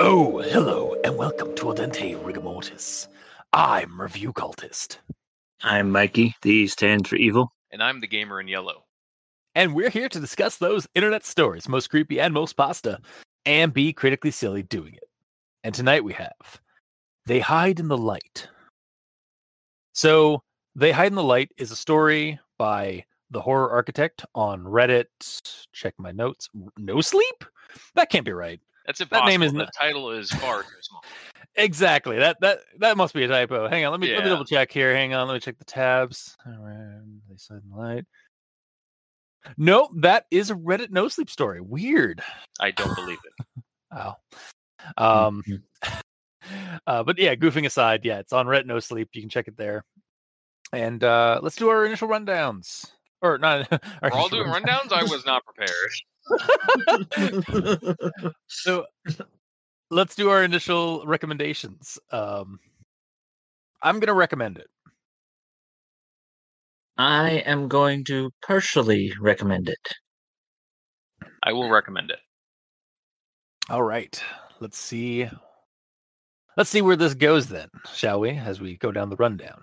Oh, hello, and welcome to Aldente Rigamortis. I'm Review Cultist, I'm Mikey. The E stands for evil. And I'm the gamer in yellow. and we're here to discuss those internet stories, most creepy and most pasta, and be critically silly doing it. And tonight we have They Hide in the Light. So, They Hide in the Light is a story by the horror architect on Reddit. Check my notes. No sleep? That can't be right. That's That name is the not- title is far too small. Exactly. That that that must be a typo. Hang on, let me let me double check here. Hang on, let me check the tabs. They side the light. Nope, that is a Reddit no sleep story. Weird. I don't believe it. Wow. Um Mhm. uh but yeah, goofing aside, yeah, it's on Reddit no sleep. You can check it there. And uh let's do our initial rundowns. Or not our We're all initial doing rundowns. I was not prepared. So let's do our initial recommendations. Um I'm gonna recommend it. I am going to partially recommend it. I will recommend it. All right. Let's see. Let's see where this goes then, shall we? As we go down the rundown.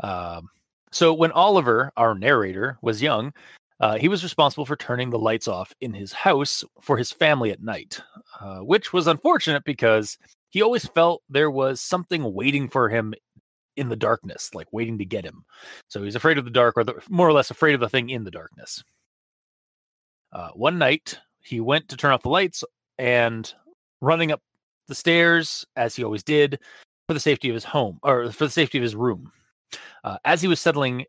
Um, so when Oliver, our narrator, was young, uh, he was responsible for turning the lights off in his house for his family at night, uh, which was unfortunate because he always felt there was something waiting for him in the darkness, like waiting to get him. So he's afraid of the dark, or the, more or less afraid of the thing in the darkness. Uh, one night, he went to turn off the lights and running up the stairs as he always did for the safety of his home or for the safety of his room. Uh, as he was settling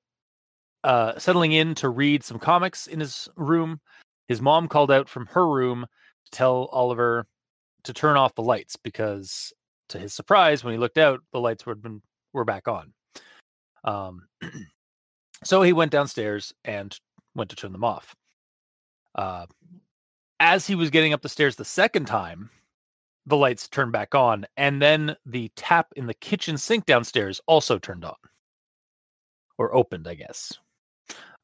uh, settling in to read some comics in his room, his mom called out from her room to tell Oliver to turn off the lights because, to his surprise, when he looked out, the lights were been were back on. Um, so he went downstairs and went to turn them off. Uh, as he was getting up the stairs the second time, the lights turned back on, and then the tap in the kitchen sink downstairs also turned on or opened, I guess.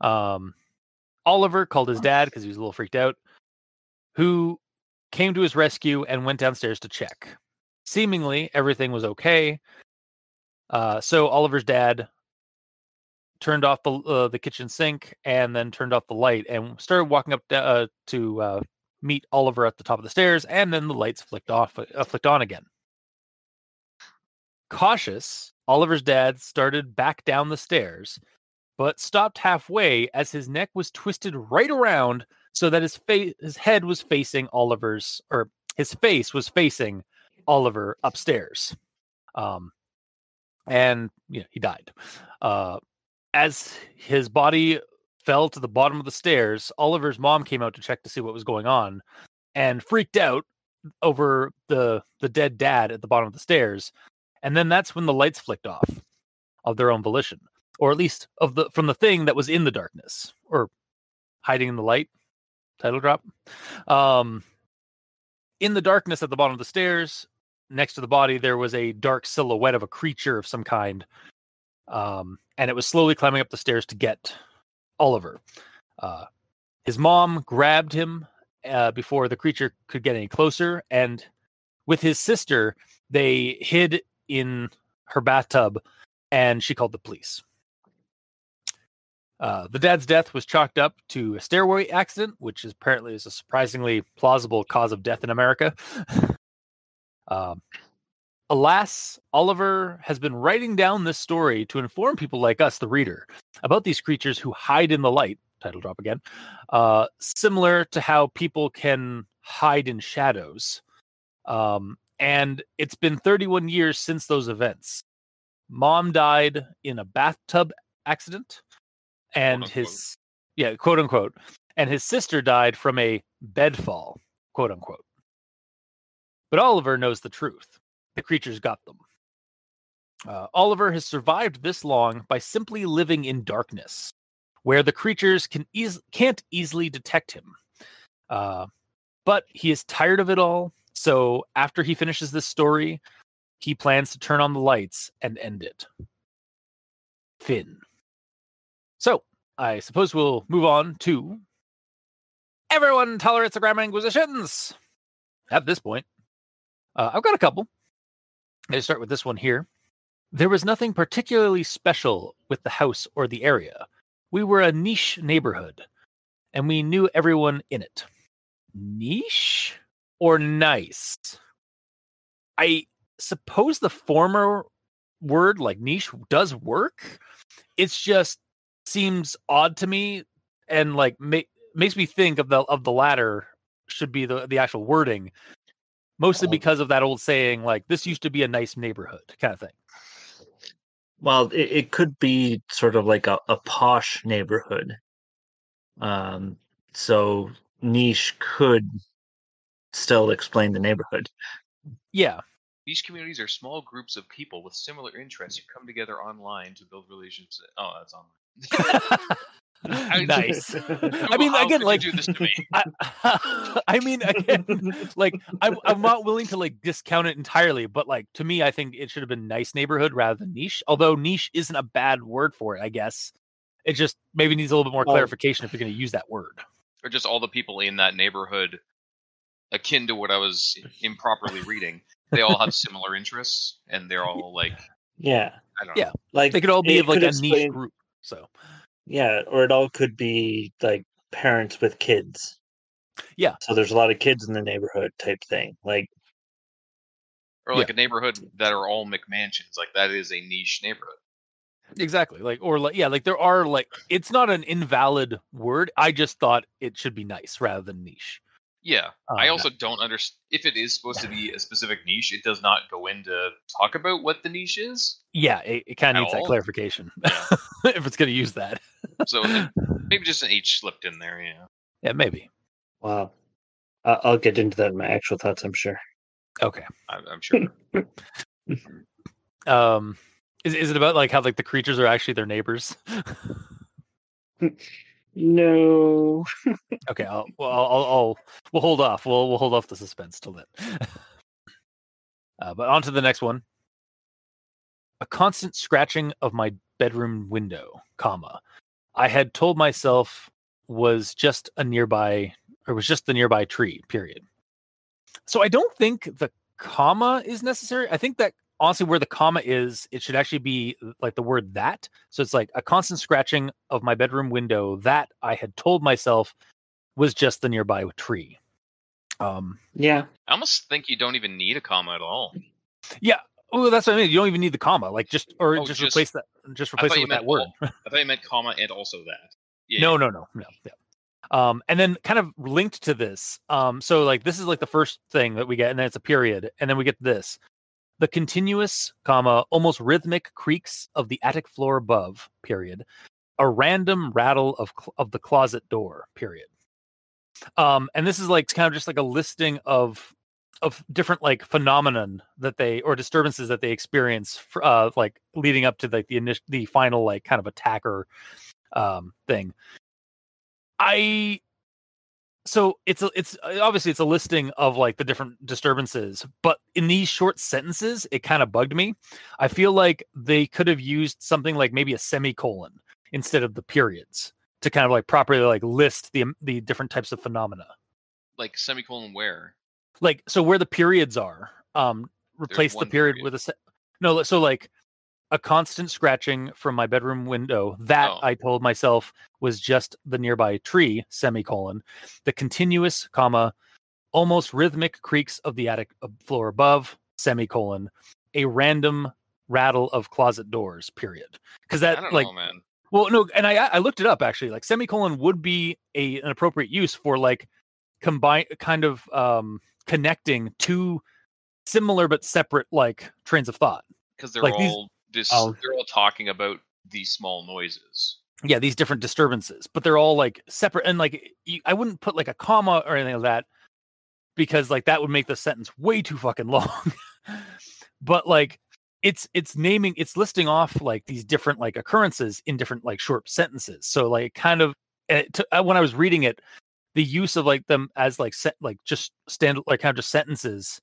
Um, Oliver called his dad because he was a little freaked out, who came to his rescue and went downstairs to check. Seemingly, everything was okay. Uh, so Oliver's dad turned off the uh, the kitchen sink and then turned off the light and started walking up uh, to uh, meet Oliver at the top of the stairs, and then the lights flicked off, uh, flicked on again. Cautious, Oliver's dad started back down the stairs, but stopped halfway as his neck was twisted right around so that his face, his head was facing Oliver's, or his face was facing Oliver upstairs. Um, and yeah, he died. Uh, as his body fell to the bottom of the stairs, Oliver's mom came out to check to see what was going on and freaked out over the the dead dad at the bottom of the stairs. And then that's when the lights flicked off of their own volition, or at least of the from the thing that was in the darkness or hiding in the light. Title drop. Um, in the darkness at the bottom of the stairs, next to the body, there was a dark silhouette of a creature of some kind. Um, and it was slowly climbing up the stairs to get Oliver. Uh, his mom grabbed him uh, before the creature could get any closer, and with his sister, they hid in her bathtub, and she called the police. Uh, the dad's death was chalked up to a stairway accident, which is apparently is a surprisingly plausible cause of death in America. um, alas, Oliver has been writing down this story to inform people like us, the reader, about these creatures who hide in the light. Title drop again. Uh, similar to how people can hide in shadows. Um, and it's been 31 years since those events. Mom died in a bathtub accident, and unquote. his yeah, quote unquote, and his sister died from a bed fall, quote unquote. But Oliver knows the truth. The creatures got them. Uh, Oliver has survived this long by simply living in darkness, where the creatures can eas- can't easily detect him. Uh, but he is tired of it all. So after he finishes this story, he plans to turn on the lights and end it. Finn. So I suppose we'll move on to everyone tolerates the grammar inquisitions. At this point, uh, I've got a couple. I start with this one here. There was nothing particularly special with the house or the area. We were a niche neighborhood, and we knew everyone in it. Niche or nice? I suppose the former word, like niche, does work. It's just seems odd to me, and like ma- makes me think of the of the latter should be the the actual wording, mostly because of that old saying, like this used to be a nice neighborhood kind of thing. Well, it, it could be sort of like a, a posh neighborhood. Um, so niche could still explain the neighborhood. Yeah, These communities are small groups of people with similar interests who come together online to build relationships. Oh, that's online. I- nice. I Google, mean, again, like do this to me. I, I mean, again, like I'm, I'm not willing to like discount it entirely, but like to me, I think it should have been nice neighborhood rather than niche. Although niche isn't a bad word for it, I guess. It just maybe needs a little bit more Well- clarification if you're going to use that word. or just all the people in that neighborhood, akin to what I was improperly reading. They all have similar interests, and they're all like, Yeah, I don't Yeah. know. like They could all be of like could a niche group. So Yeah, or it all could be like parents with kids. Yeah. So there's a lot of kids in the neighborhood type thing. Like Or like a neighborhood that are all McMansions. Like that is a niche neighborhood. exactly, like or like yeah, like there are like it's not an invalid word. I just thought it should be nice rather than niche. Yeah. I Um, also don't understand if it is supposed to be a specific niche. It does not go into talk about what the niche is. Yeah, it, it kind of needs that clarification Yeah. if it's going to use that. So maybe just an H slipped in there. Yeah. Yeah, maybe. wow. I I'll get into that in my actual thoughts, I'm sure. Okay. I'm, I'm sure. Um, is is it about like how like the creatures are actually their neighbors? No. okay, I'll, well, I'll, I'll, we'll hold off. We'll we'll hold off the suspense till then. uh, but on to the next one. A constant scratching of my bedroom window, comma. I had told myself was just a nearby or was just the nearby tree. Period. So I don't think the comma is necessary. I think that honestly, where the comma is, it should actually be uh, like the word that. So it's like a constant scratching of my bedroom window that I had told myself was just the nearby tree. Um, Yeah. I almost think you don't even need a comma at all. yeah. Oh, that's what I mean. You don't even need the comma, like just or Oh, just, just- replace that. Just replace it with that meant word. all- I thought you meant comma and also that. Yeah. No, no, no, no. Yeah. Um, and then kind of linked to this. Um, so like this is like the first thing that we get, and then it's a period, and then we get this. The continuous, comma, almost rhythmic creaks of the attic floor above, period. A random rattle of cl- of the closet door, period. Um, and this is like kind of just like a listing of of different like phenomenon that they or disturbances that they experience fr- uh like leading up to like the initial the final like kind of attacker um thing i so it's a, it's uh, obviously it's a listing of like the different disturbances but in these short sentences it kind of bugged me i feel like they could have used something like maybe a semicolon instead of the periods to kind of like properly like list the the different types of phenomena Like semicolon where? like so where the periods are um replace the period period. with a se- no so like a constant scratching from my bedroom window that Oh. i told myself was just the nearby tree semicolon the continuous comma almost rhythmic creaks of the attic floor above semicolon a random rattle of closet doors period because that like know, man. well, no, and I I looked it up actually. Like semicolon would be a an appropriate use for like combine kind of um connecting two similar but separate like trains of thought. Because they're like these- all dis- Oh. they're all talking about these small noises. Yeah, these different disturbances, but they're all like separate and like you, I wouldn't put like a comma or anything like that because like that would make the sentence way too fucking long. but like it's it's naming it's listing off like these different like occurrences in different like short sentences. So like kind of took- uh, when I was reading it, the use of like them as like set like just stand like kind of just sentences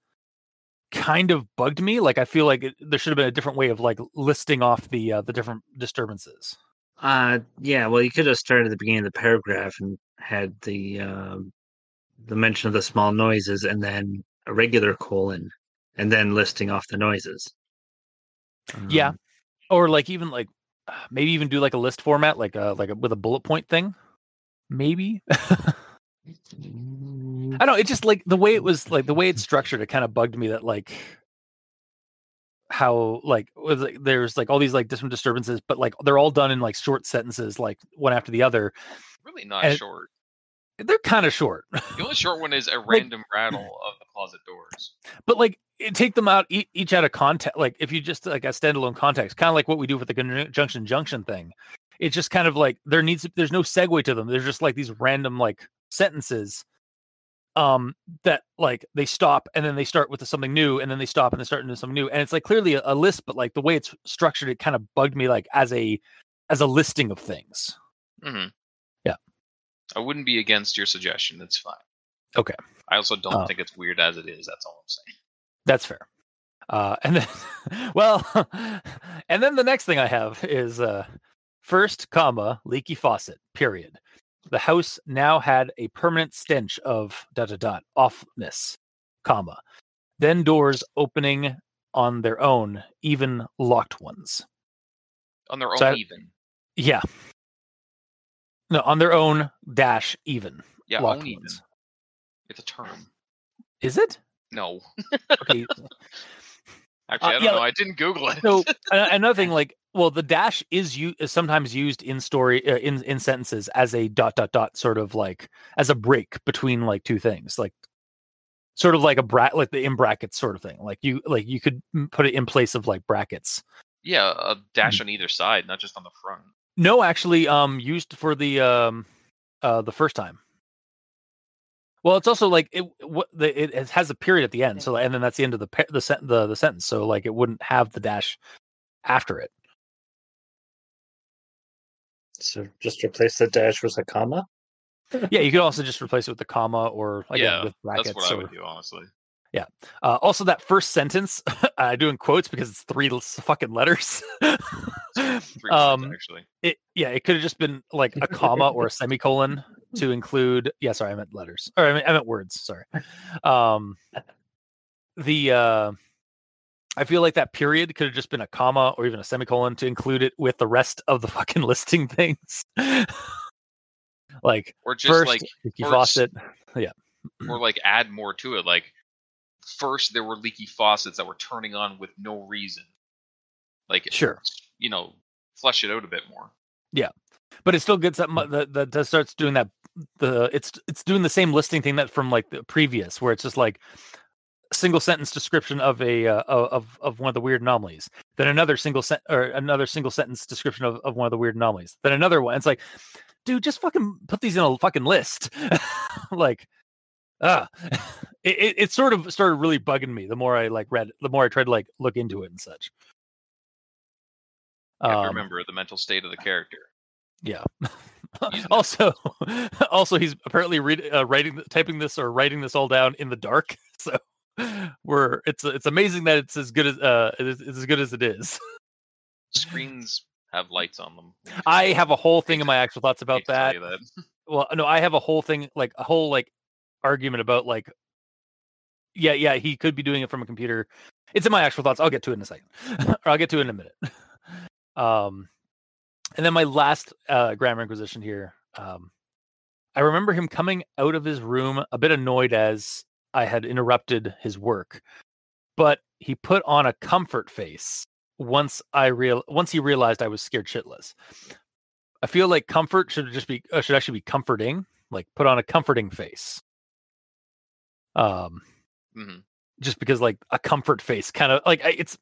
kind of bugged me. Like I feel like it, there should have been a different way of like listing off the uh, the different disturbances. Uh, yeah. Well, you could have started at the beginning of the paragraph and had the um, the mention of the small noises, and then a regular colon, and then listing off the noises. Yeah. Um, Or like even like maybe even do like a list format, like uh like a, with a bullet point thing. Maybe. I don't know. It just like the way it was like the way it's structured. It kind of bugged me that like how like was like, there's like all these like different disturbances, but like they're all done in like short sentences, like one after the other. Really not And- short. They're kind of short, The only short one is a random rattle of the closet doors. but like it, take them out e- each out of context. Like if you just like a standalone context, kind of like what we do with the conjunction junction thing. It's just kind of like there needs there's no segue to them. There's just like these random like sentences um that like they stop and then they start with something new and then they stop and they start into something new and it's like clearly a, a list but like the way it's structured it kind of bugged me like as a as a listing of things hmm Yeah. I wouldn't be against your suggestion. It's fine. Okay. I also don't Uh, think it's weird as it is. That's all I'm saying. That's fair. Uh, and then, well, and then the next thing I have is uh, first, comma, leaky faucet, period. The house now had a permanent stench of dot dot dot offness, comma. Then doors opening on their own, even locked ones. On their own, So I- even. Yeah. No, on their own dash even Yeah, locked own even. ones. It's a term. Is it? No. Okay. Uh, Actually, I don't yeah, know. I didn't Google it. so another thing like well the dash is you is sometimes used in story uh, in in sentences as a dot dot dot sort of like as a break between like two things like sort of like a brat like the in brackets sort of thing like you like you could put it in place of like brackets yeah, a dash Hmm. on either side, not just on the front. no actually um used for the um uh the first time well it's also like it what the it, it has a period at the end so and then that's the end of the the the the sentence so like it wouldn't have the dash after it So just replace the dash with a comma. yeah, you could also just replace it with the comma or again yeah, with brackets. that's what I would do, honestly. uh, also, that first sentence I do in quotes because it's three fucking letters. Three um, actually. it yeah, it could have just been like a comma or a semicolon to include. Yeah, sorry, I meant letters or I meant, I meant words. Sorry. Um, the uh, I feel like that period could have just been a comma or even a semicolon to include it with the rest of the fucking listing things. like Or just first, like, Vicky first- Yeah. or like add more to it. Like, first there were leaky faucets that were turning on with no reason. Like, Sure. you know, flush it out a bit more. Yeah. But it still gets that mu- that that starts doing that the it's it's doing the same listing thing that from like the previous where it's just like single sentence description of a uh, of of one of the weird anomalies then another single sent or another single sentence description of, of one of the weird anomalies then another one it's like dude just fucking put these in a fucking list like ah it, it, it sort of started really bugging me the more i like read the more i tried to like look into it and such You have to Um, remember the mental state of the character. yeah. Also, also he's apparently read, uh, writing, typing this or writing this all down in the dark. So we're it's it's amazing that it's as good as uh it is, it's as good as it is. Screens have lights on them. I have a whole thing in my actual thoughts about Hate to tell that. that. Well, no, I have a whole thing like a whole like argument about like yeah, yeah, he could be doing it from a computer. It's in my actual thoughts. I'll get to it in a second. or I'll get to it in a minute. Um and then my last uh grammar inquisition here. Um I remember him coming out of his room a bit annoyed as I had interrupted his work. But he put on a comfort face once I real once he realized I was scared shitless. I feel like comfort should just be uh, should actually be comforting, like put on a comforting face. Um, Mhm. just because like a comfort face, kind of like it's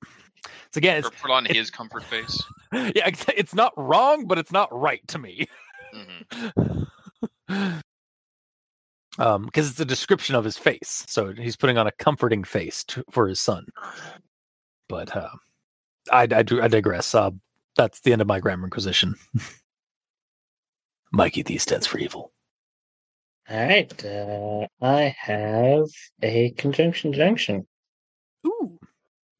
it's again, it's Or put on it's- his comfort face. yeah, it's, it's not wrong, but it's not right to me. hmm um, because it's a description of his face, so he's putting on a comforting face to, for his son. But uh, I, I do I digress. Uh, that's the end of my grammar inquisition. Mikey, these stands for evil. All right. Uh, I have a conjunction junction. Ooh.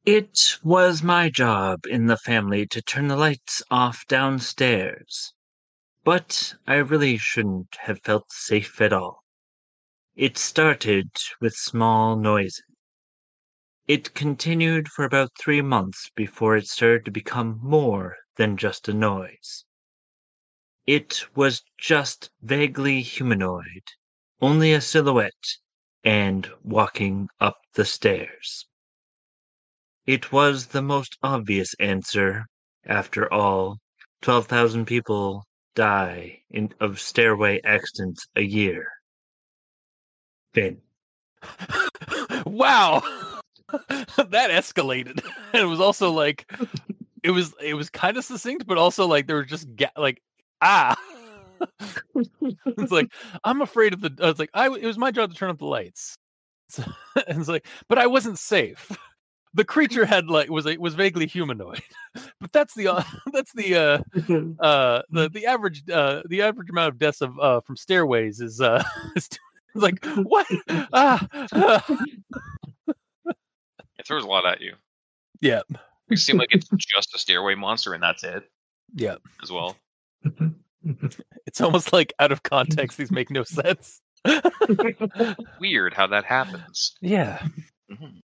It was my job in the family to turn the lights off downstairs, but I really shouldn't have felt safe at all. It started with small noises. It continued for about three months before it started to become more than just a noise. It was just vaguely humanoid, only a silhouette, and walking up the stairs. It was the most obvious answer. After all, 12,000 people die in, of stairway accidents a year. Finn. wow. that escalated. it was also like it was it was kind of succinct, but also like there were just ga- like ah. it's like I'm afraid of the. I was like, I it was my job to turn off the lights. So, and it's like, but I wasn't safe. The creature had like was a, was vaguely humanoid, but that's the uh, that's the uh uh the the average uh the average amount of deaths of uh from stairways is uh is like what ah, ah. It throws a lot at you. yeah It seems like it's just a stairway monster and that's it yeah as well. it's almost like out of context these make no sense Weird how that happens. yeah Mhm.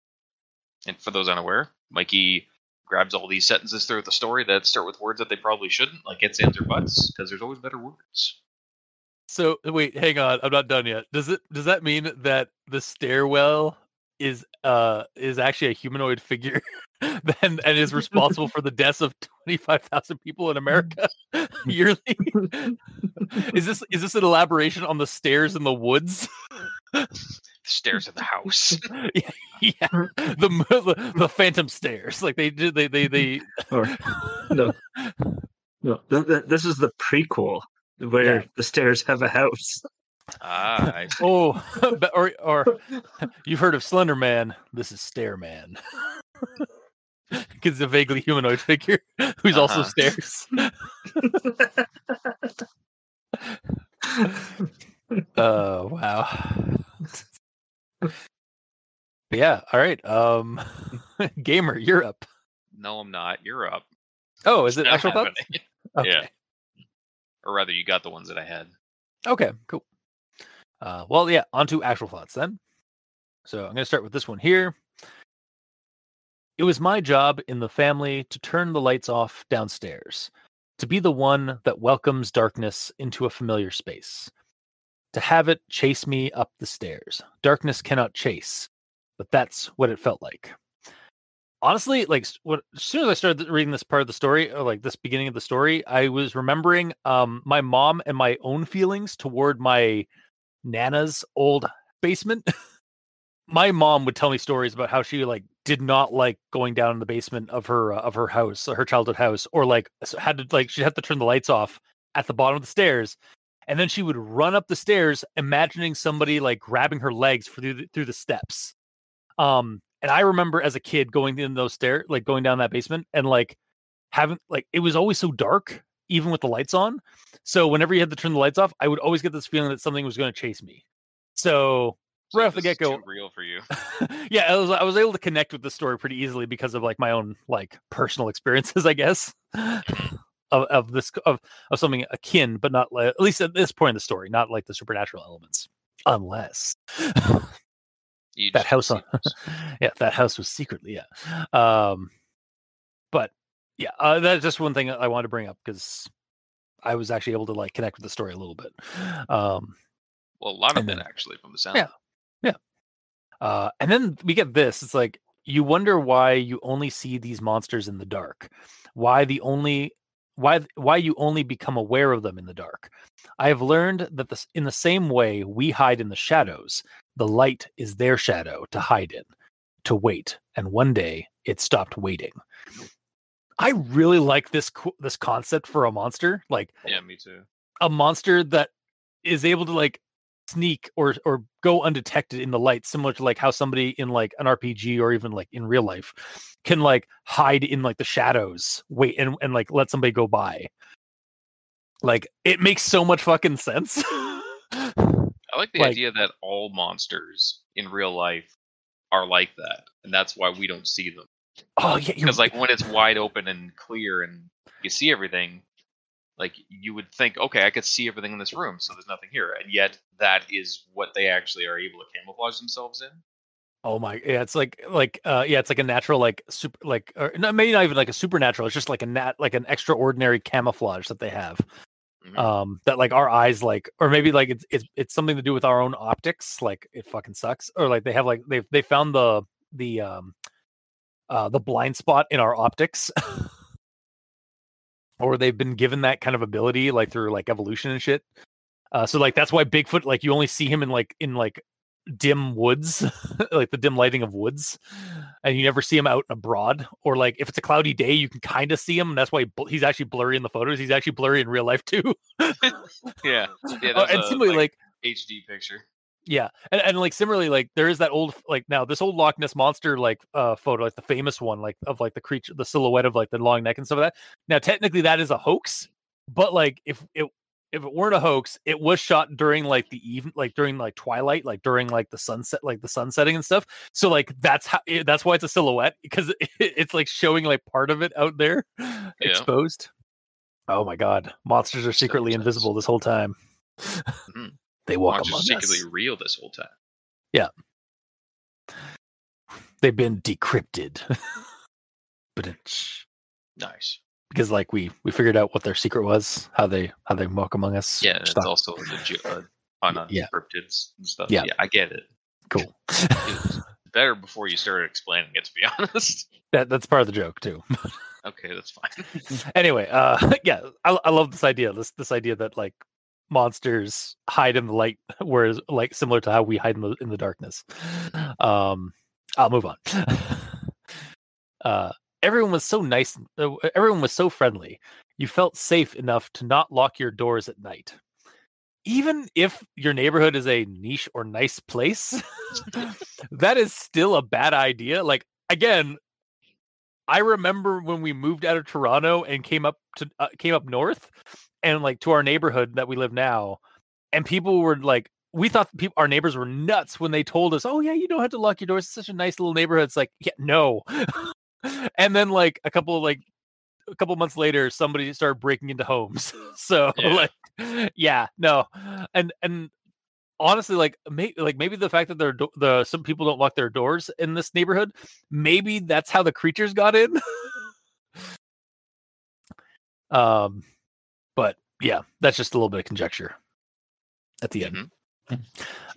And for those unaware, Mikey grabs all these sentences throughout the story that start with words that they probably shouldn't, like it's, ands, or buts, because there's always better words. So wait, hang on, I'm not done yet. Does it does that mean that the stairwell is uh is actually a humanoid figure then and is responsible for the deaths of 25,000 people in America yearly? is this is this an elaboration on the stairs in the woods? The stairs of the house. yeah, the the, the phantom stairs. Like they did they they they Or no, no. th- th- This is the prequel where Yeah. the stairs have a house. ah, I see. Oh, but- or or you've heard of Slender Man? This is Stair Man. Because a vaguely humanoid figure who's also Uh-huh. stairs. Oh wow. Yeah, all right. Um Gamer, you're up. no, I'm not. You're up. Oh, is it actual thoughts? Okay. Yeah. Or rather, you got the ones that I had. Okay, cool. Uh, well, yeah, on to actual thoughts then. So I'm going to start with this one here. It was my job in the family to turn the lights off downstairs, to be the one that welcomes darkness into a familiar space, to have it chase me up the stairs. Darkness cannot chase, but that's what it felt like. Honestly, like as soon as I started reading this part of the story, or like this beginning of the story, I was remembering um, my mom and my own feelings toward my nana's old basement. my mom would tell me stories about how she like did not like going down in the basement of her uh, of her house, her childhood house, or like had to like she had to turn the lights off at the bottom of the stairs, and then she would run up the stairs, imagining somebody like grabbing her legs through the, through the steps. Um, and I remember as a kid going in those stairs, like going down that basement, and like having like it was always so dark, even with the lights on. So whenever you had to turn the lights off, I would always get this feeling that something was going to chase me. So So right off the get go, real for you. yeah, I was I was able to connect with the story pretty easily because of like my own like personal experiences, I guess, of of this of of something akin, but not like, at least at this point in the story, not like the supernatural elements, unless You that house on yeah that house was secretly yeah. Um but yeah uh, that's just one thing i wanted to bring up because i was actually able to like connect with the story a little bit. Um Well, a lot of it actually from the sound. Yeah, yeah. uh and then we get this it's like you wonder why you only see these monsters in the dark. Why the only why why you only become aware of them in the dark. I have learned that this in the same way we hide in the shadows the light is their shadow to hide in to wait and one day it stopped waiting. I really like this this concept for a monster like Yeah, me too. a monster that is able to like sneak or or go undetected in the light similar to like how somebody in like an rpg or even like in real life can like hide in like the shadows wait and, and like let somebody go by. Like it makes so much fucking sense I like the Like- idea that all monsters in real life are like that, and that's why we don't see them. Oh yeah, Because like when it's wide open and clear and you see everything, like you would think, okay, I could see everything in this room, so there's nothing here, and yet that is what they actually are able to camouflage themselves in. oh my, yeah, it's like like uh yeah, it's like a natural like super like or no, maybe not even like a supernatural. It's just like a nat like an extraordinary camouflage that they have. Mhm. um that like our eyes like or maybe like it's it's it's something to do with our own optics like it fucking sucks or like they have like they they found the the um uh the blind spot in our optics or they've been given that kind of ability like through like evolution and shit uh so like that's why bigfoot like you only see him in like in like dim woods like the dim lighting of woods and you never see him out abroad or like if it's a cloudy day you can kind of see him and that's why he bl- he's actually blurry in the photos he's actually blurry in real life too yeah, yeah. Oh, and a, similarly, like, HD picture. yeah, and, and like similarly, like there is that old like now this old Loch Ness monster like uh photo, like the famous one, like of like the creature, the silhouette of like the long neck and stuff like that. Now, technically, that is a hoax, but like if it if it weren't a hoax, it was shot during like the even like during like twilight, like during like the sunset, like the sun setting and stuff. So like that's how it, that's why it's a silhouette because it, it's like showing like part of it out there exposed. Oh my god, monsters are secretly invisible this whole time. Mhm. they walk Monsters among secretly us. real this whole time. Yeah, they've been decrypted. but Nice. Because like we we figured out what their secret was, how they how they walk among us. Yeah, it's also legit uh, on Yeah. unencrypted and stuff. Yeah. yeah, I get it. cool. It better before you started explaining it, to be honest. that that's part of the joke too. Okay, that's fine. anyway, uh yeah, I, I love this idea. This this idea that like monsters hide in the light, whereas like similar to how we hide in the in the darkness. Um I'll move on. uh everyone was so nice uh, everyone was so friendly. You felt safe enough to not lock your doors at night. Even if your neighborhood is a niche or nice place, that is still a bad idea. Like again, I remember when we moved out of Toronto and came up to uh, came up north and like to our neighborhood that we live now and people were like we thought people our neighbors were nuts when they told us, "Oh yeah, you don't have to lock your doors. It's such a nice little neighborhood." It's like, "Yeah, no." and then like a couple of like a couple months later somebody started breaking into homes. so Yeah. like yeah, no. And and honestly like may, like maybe the fact that there do- the some people don't lock their doors in this neighborhood maybe that's how the creatures got in um but yeah that's just a little bit of conjecture at the end Mhm.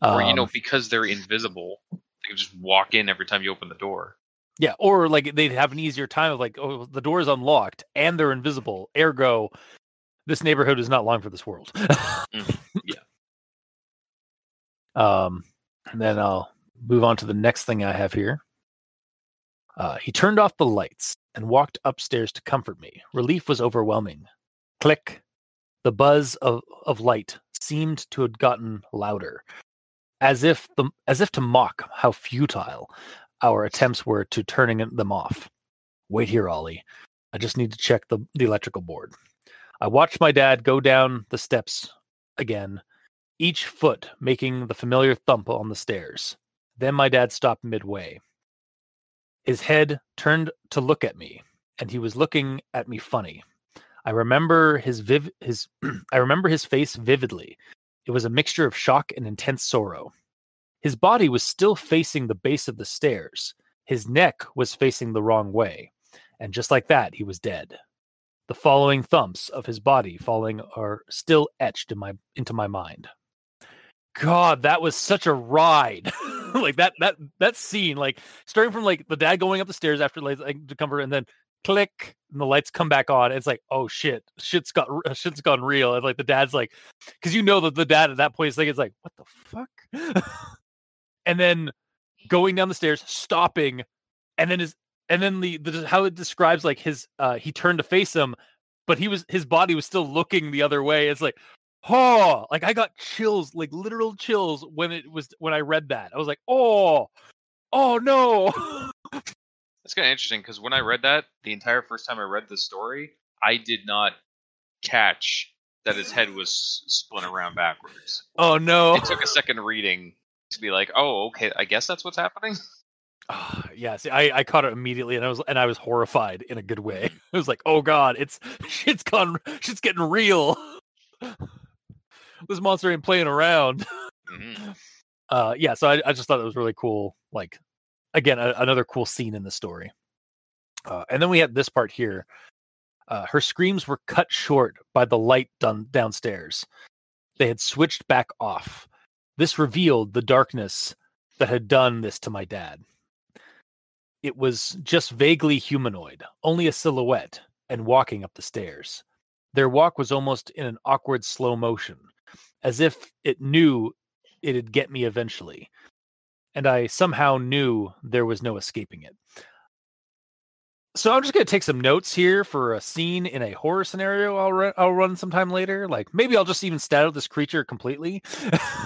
or you know, Um, because they're invisible, they can just walk in every time you open the door. Yeah or like they'd have an easier time of like oh the door is unlocked and they're invisible ergo this neighborhood is not long for this world yeah. Um, and then I'll move on to the next thing I have here. Uh, he turned off the lights and walked upstairs to comfort me. Relief was overwhelming. Click. The buzz of, of light seemed to have gotten louder, as if the as if to mock how futile our attempts were to turning them off. Wait here, Ollie. I just need to check the, the electrical board. I watched my dad go down the steps again, each foot making the familiar thump on the stairs. Then my dad stopped midway. His head turned to look at me, and he was looking at me funny. I remember his viv his I remember his face vividly. It was a mixture of shock and intense sorrow. His body was still facing the base of the stairs. His neck was facing the wrong way. And just like that, he was dead. The following thumps of his body falling are still etched in my into my mind. God, that was such a ride. like that that that scene, like starting from like the dad going up the stairs after like, comfort, and then click, and the lights come back on. It's like, oh shit, shit's got shit's gone real. And like the dad's like, because you know that the dad at that point is like, it's like, what the fuck? and then going down the stairs, stopping, and then his and then the, the how it describes like his uh he turned to face him, but he was his body was still looking the other way. It's like oh like i got chills like literal chills when it was when i read that i was like oh oh no That's kind of interesting because when I read that, the entire first time I read the story, I did not catch that his head was spun around backwards. Oh no. It took a second reading to be like, "Oh, okay, I guess that's what's happening." Ah, yeah, see, I, I caught it immediately, and I was and I was horrified in a good way. I was like, "Oh God, it's shit's gone, shit's getting real. this monster ain't playing around." Mhm. Uh, yeah, so I, I just thought it was really cool. Like, again, a, another cool scene in the story. Uh, and then we had this part here. Uh, her screams were cut short by the light done downstairs. They had switched back off. This revealed the darkness that had done this to my dad. It was just vaguely humanoid, only a silhouette, and walking up the stairs. Their walk was almost in an awkward slow motion, as if it knew it'd get me eventually. And I somehow knew there was no escaping it. So I'm just going to take some notes here for a scene in a horror scenario I'll, run I'll run sometime later. Like maybe I'll just even stat out this creature completely.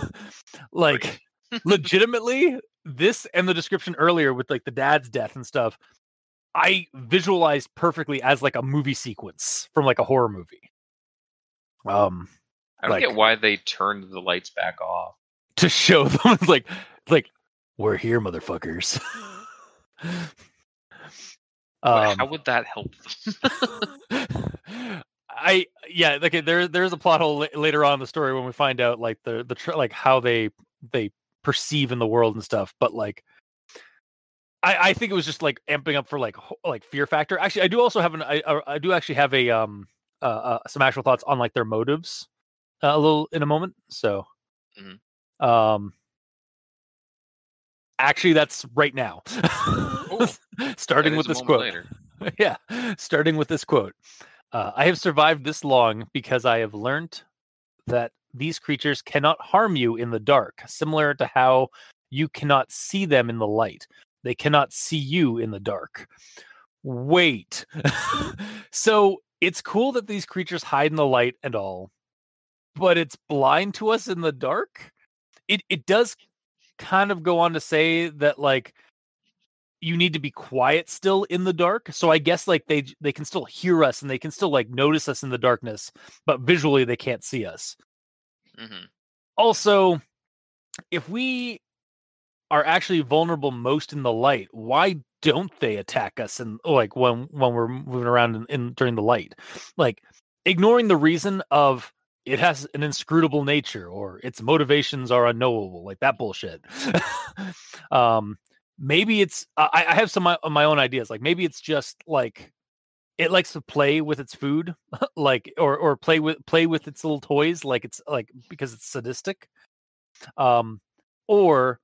like legitimately this and the description earlier with like the dad's death and stuff i visualized perfectly as like a movie sequence from like a horror movie um I don't Like- get why they turned the lights back off. to show them it's like like we're here motherfuckers um How would that help? I yeah, okay. There there's a plot hole la- later on in the story when we find out like the the tr- like how they they perceive in the world and stuff. But like, I I think it was just like amping up for like ho- like fear factor. Actually, I do also have an I I I do actually have a um uh, uh some actual thoughts on like their motives uh, a little in a moment. So, Mhm. um, actually, that's right now. Starting with this quote. later. yeah starting with this quote uh, i have survived this long because i have learned that these creatures cannot harm you in the dark similar to how you cannot see them in the light. They cannot see you in the dark. Wait. So it's cool that these creatures hide in the light and all but it's blind to us in the dark? It it does kind of go on to say that like you need to be quiet still in the dark so i guess like they they can still hear us and they can still like notice us in the darkness but visually they can't see us Mhm. also if we are actually vulnerable most in the light why don't they attack us and like when when we're moving around in, in during the light like ignoring the reason of it has an inscrutable nature or its motivations are unknowable like that bullshit. Um maybe it's I, I have some my, my own ideas like maybe it's just like it likes to play with its food like or or play with play with its little toys like it's like because it's sadistic. Um or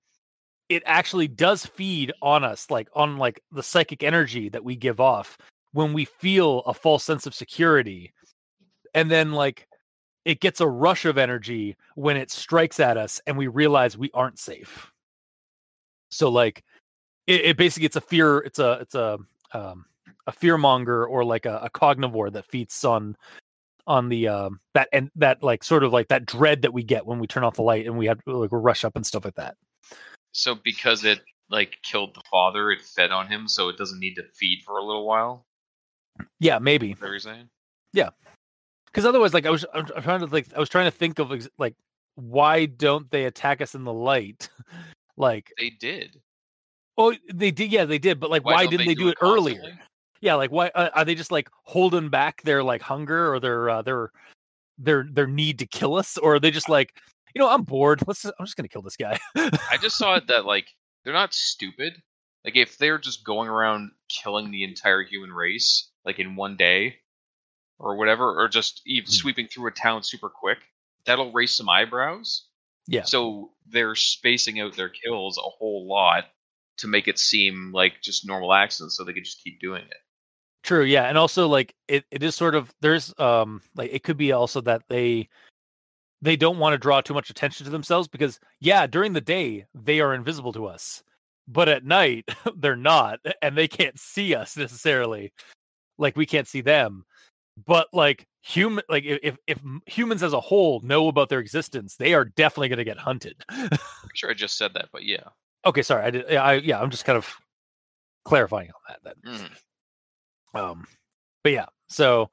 it actually does feed on us like on like the psychic energy that we give off when we feel a false sense of security. And then like it gets a rush of energy when it strikes at us and we realize we aren't safe so like it, it basically it's a fear it's a it's a um a fear monger or like a, a cognivore that feeds on on the um that and that like sort of like that dread that we get when we turn off the light and we have to like rush up and stuff like that So because it like killed the father, it fed on him, so it doesn't need to feed for a little while. yeah maybe what you're saying? Because otherwise like i was i'm I'm trying to like i was trying to think of like why don't they attack us in the light? Like They did. oh they did yeah they did but like why, don't didn't they, do, it, earlier? yeah like why uh, are they just like holding back their like hunger or their uh, their their their need to kill us? Or are they just like you know i'm bored. Let's just, i'm just gonna kill this guy. I just saw it that like they're not stupid. Like if they're just going around killing the entire human race like in one day or whatever, or just even Hmm. sweeping through a town super quick, that'll raise some eyebrows. Yeah. So they're spacing out their kills a whole lot to make it seem like just normal accidents, so they could just keep doing it. True, yeah, and also like it, it is sort of there's um like it could be also that they they don't want to draw too much attention to themselves because yeah, during the day they are invisible to us, but at night they're not, and they can't see us necessarily, like we can't see them. But like human, like if if, humans as a whole know about their existence, they are definitely going to get hunted. Sure I just said that, but yeah. okay, sorry, I did. yeah, I yeah, I'm just kind of clarifying on that. Then Mhm. um but yeah so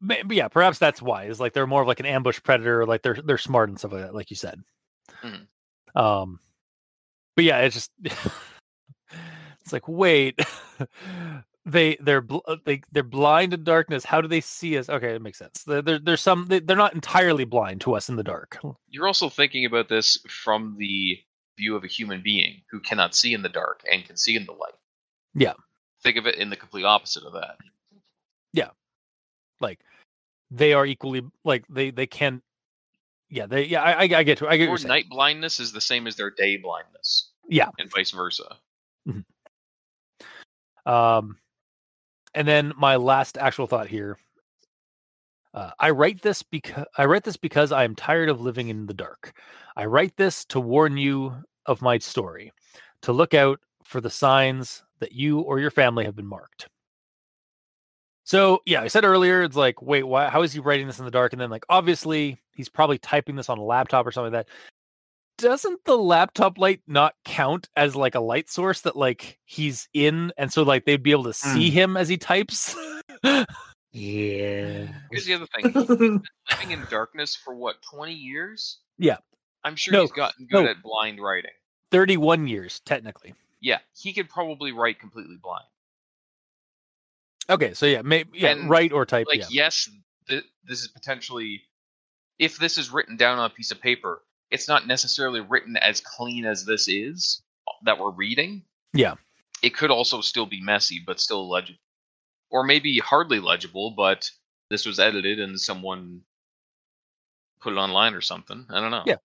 maybe yeah, perhaps that's why. Is like they're more of like an ambush predator, like they're they're smart and stuff like that, like you said. Mhm. Um, but yeah, it's just it's like wait, they they're bl- uh, they they're blind in darkness. How do they see us? Okay, it makes sense. There, there there's some they, they're not entirely blind to us in the dark. You're also thinking about this from the view of a human being who cannot see in the dark and can see in the light. Yeah. Think of it in the complete opposite of that. Yeah. Like they are equally like they they can. Yeah, they yeah I I, get to I get Your night blindness is the same as their day blindness, Yeah. and vice versa. Um, and then my last actual thought here. Uh, I write this because I write this because I am tired of living in the dark. I write this to warn you of my story, to look out for the signs that you or your family have been marked. So yeah, I said earlier, it's like, wait, why? How is he writing this in the dark? And then like, obviously, he's probably typing this on a laptop or something like that. Doesn't the laptop light not count as like a light source that like he's in, and so like they'd be able to see mm. him as he types? Yeah. Here's the other thing: he's been living in darkness for what 20 years. Yeah. I'm sure No, he's gotten good no. at blind writing. Thirty-one years technically. Yeah, he could probably write completely blind. Okay, so yeah, maybe yeah, And, write or type. Like, yeah. yes, th- this is potentially, if this is written down on a piece of paper, it's not necessarily written as clean as this is that we're reading. Yeah. It could also still be messy, but still legible. Or maybe hardly legible, but this was edited and someone put it online or something. I don't know. Yeah.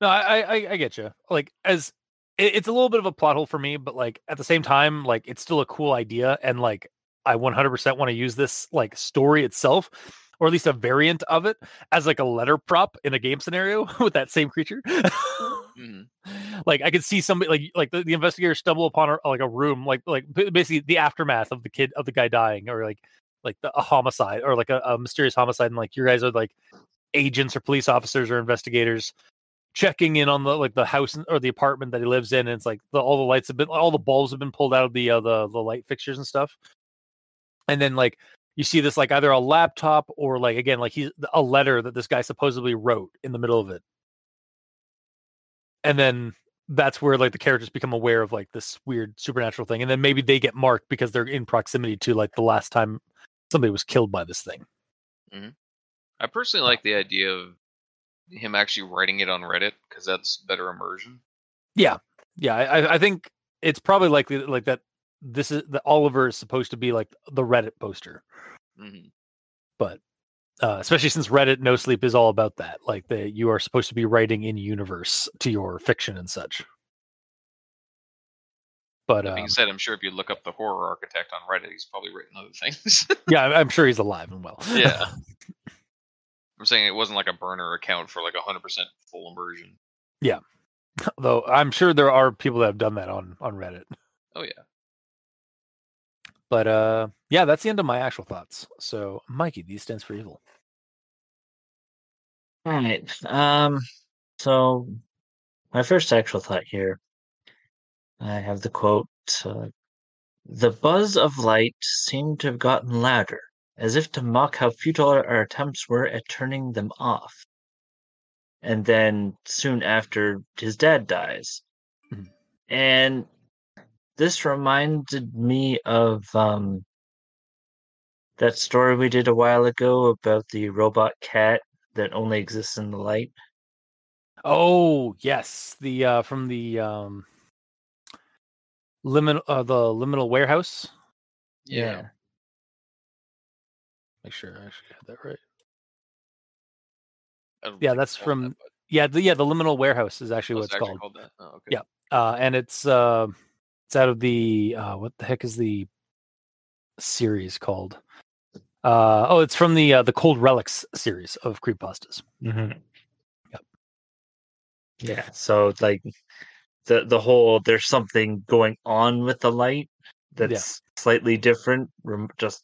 No, I, I I get you. Like as it, it's a little bit of a plot hole for me, but like at the same time, like it's still a cool idea, and like I 100% want to use this like story itself, or at least a variant of it, as like a letter prop in a game scenario with that same creature. Mhm. like I could see somebody like like the, the investigators stumble upon a, like a room, like like basically the aftermath of the kid of the guy dying, or like like the, a homicide, or like a, a mysterious homicide, and like you guys are like agents or police officers or investigators checking in on the like the house or the apartment that he lives in and it's like the, all the lights have been all the bulbs have been pulled out of the uh, the the light fixtures and stuff and then like you see this like either a laptop or like again like he's a letter that this guy supposedly wrote in the middle of it and then that's where like the characters become aware of like this weird supernatural thing and then maybe they get marked because they're in proximity to like the last time somebody was killed by this thing mm-hmm. I personally uh like the idea of him actually writing it on Reddit because that's better immersion. Yeah, yeah. I, I- I think it's probably likely that, like that. This is that Oliver is supposed to be like the Reddit poster, hmm but uh, especially since Reddit No Sleep is all about that. Like that you are supposed to be writing in universe to your fiction and such. But That um, being said, I'm sure if you look up the horror architect on Reddit, he's probably written other things. yeah, I'm- I'm sure he's alive and well. yeah. I'm saying it wasn't like a burner account for like 100% full immersion. Yeah, though I'm sure there are people that have done that on on Reddit. Oh yeah. But uh, yeah, that's the end of my actual thoughts. So, Mikey, these stands for evil. All right. Um. So, my first actual thought here. I have the quote: uh, "The buzz of light seemed to have gotten louder, as if to mock how futile our attempts were at turning them off." And then, soon after, his dad dies, Mhm. and this reminded me of um that story we did a while ago about the robot cat that only exists in the light. Oh yes, the uh from the um liminal uh, the liminal warehouse. Yeah. Make sure I actually had that right. Yeah, that's from- that, but- Yeah, the yeah the liminal warehouse is actually Oh, what it's it's actually called. that? Oh, okay. Yeah. Uh, and it's uh it's out of the uh what the heck is the series called? Uh oh, it's from the uh, the Cold Relics series of creepypastas. Mm-hmm. Yep. Yeah. So like the the whole there's something going on with the light that's slightly different. Just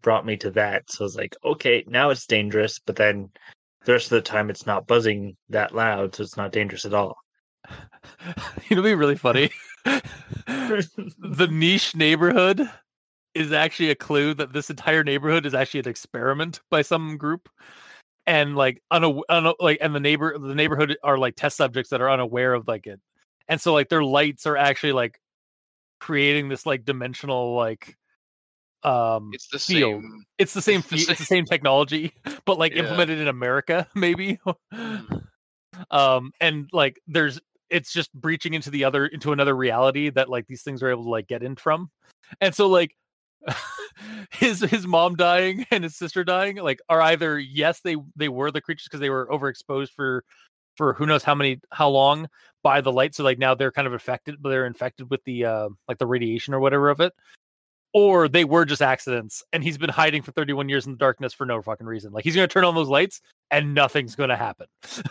brought me to that. So I was like, okay, now it's dangerous, but then the rest of the time it's not buzzing that loud, so it's not dangerous at all. It'll be really funny. the niche neighborhood is actually a clue that this entire neighborhood is actually an experiment by some group and like una- like and the neighbor the neighborhood are like test subjects that are unaware of like it and so like their lights are actually like creating this like dimensional like um It's the field. same. it's the same it's the fe- same- it's the same technology but like Yeah. implemented in america maybe Mm. um and like there's it's just breaching into the other into another reality that like these things are able to like get in from. And so like his his mom dying and his sister dying like are either yes they they were the creatures because they were overexposed for for who knows how many how long by the light so like now they're kind of affected but they're infected with the uh like the radiation or whatever of it. Or they were just accidents and he's been hiding for 31 years in the darkness for no fucking reason. Like he's gonna turn on those lights and nothing's gonna happen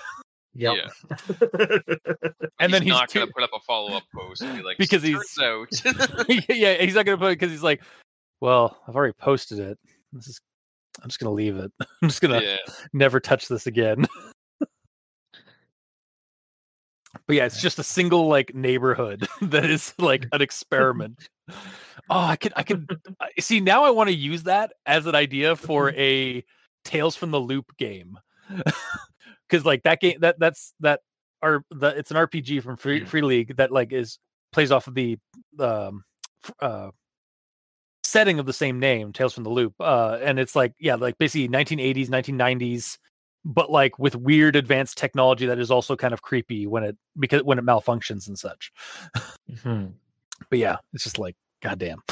Yep. and then he's he's not too- gonna put up a follow up post and be like, Because he's- turns out. yeah, he's not gonna put it because he's like, well, I've already posted it. This is, I'm just gonna leave it. I'm just gonna yeah, never touch this again. but yeah, it's just a single like neighborhood that is like an experiment. Oh, I could, I could see now. I want to use that as an idea for a Tales from the Loop game, because like that game that that's that are the it's an RPG from Free Free League that like is plays off of the um uh setting of the same name tales from the loop uh and it's like yeah like basically 1980s 1990s but like with weird advanced technology that is also kind of creepy when it because when it malfunctions and such Mhm. but yeah it's just like goddamn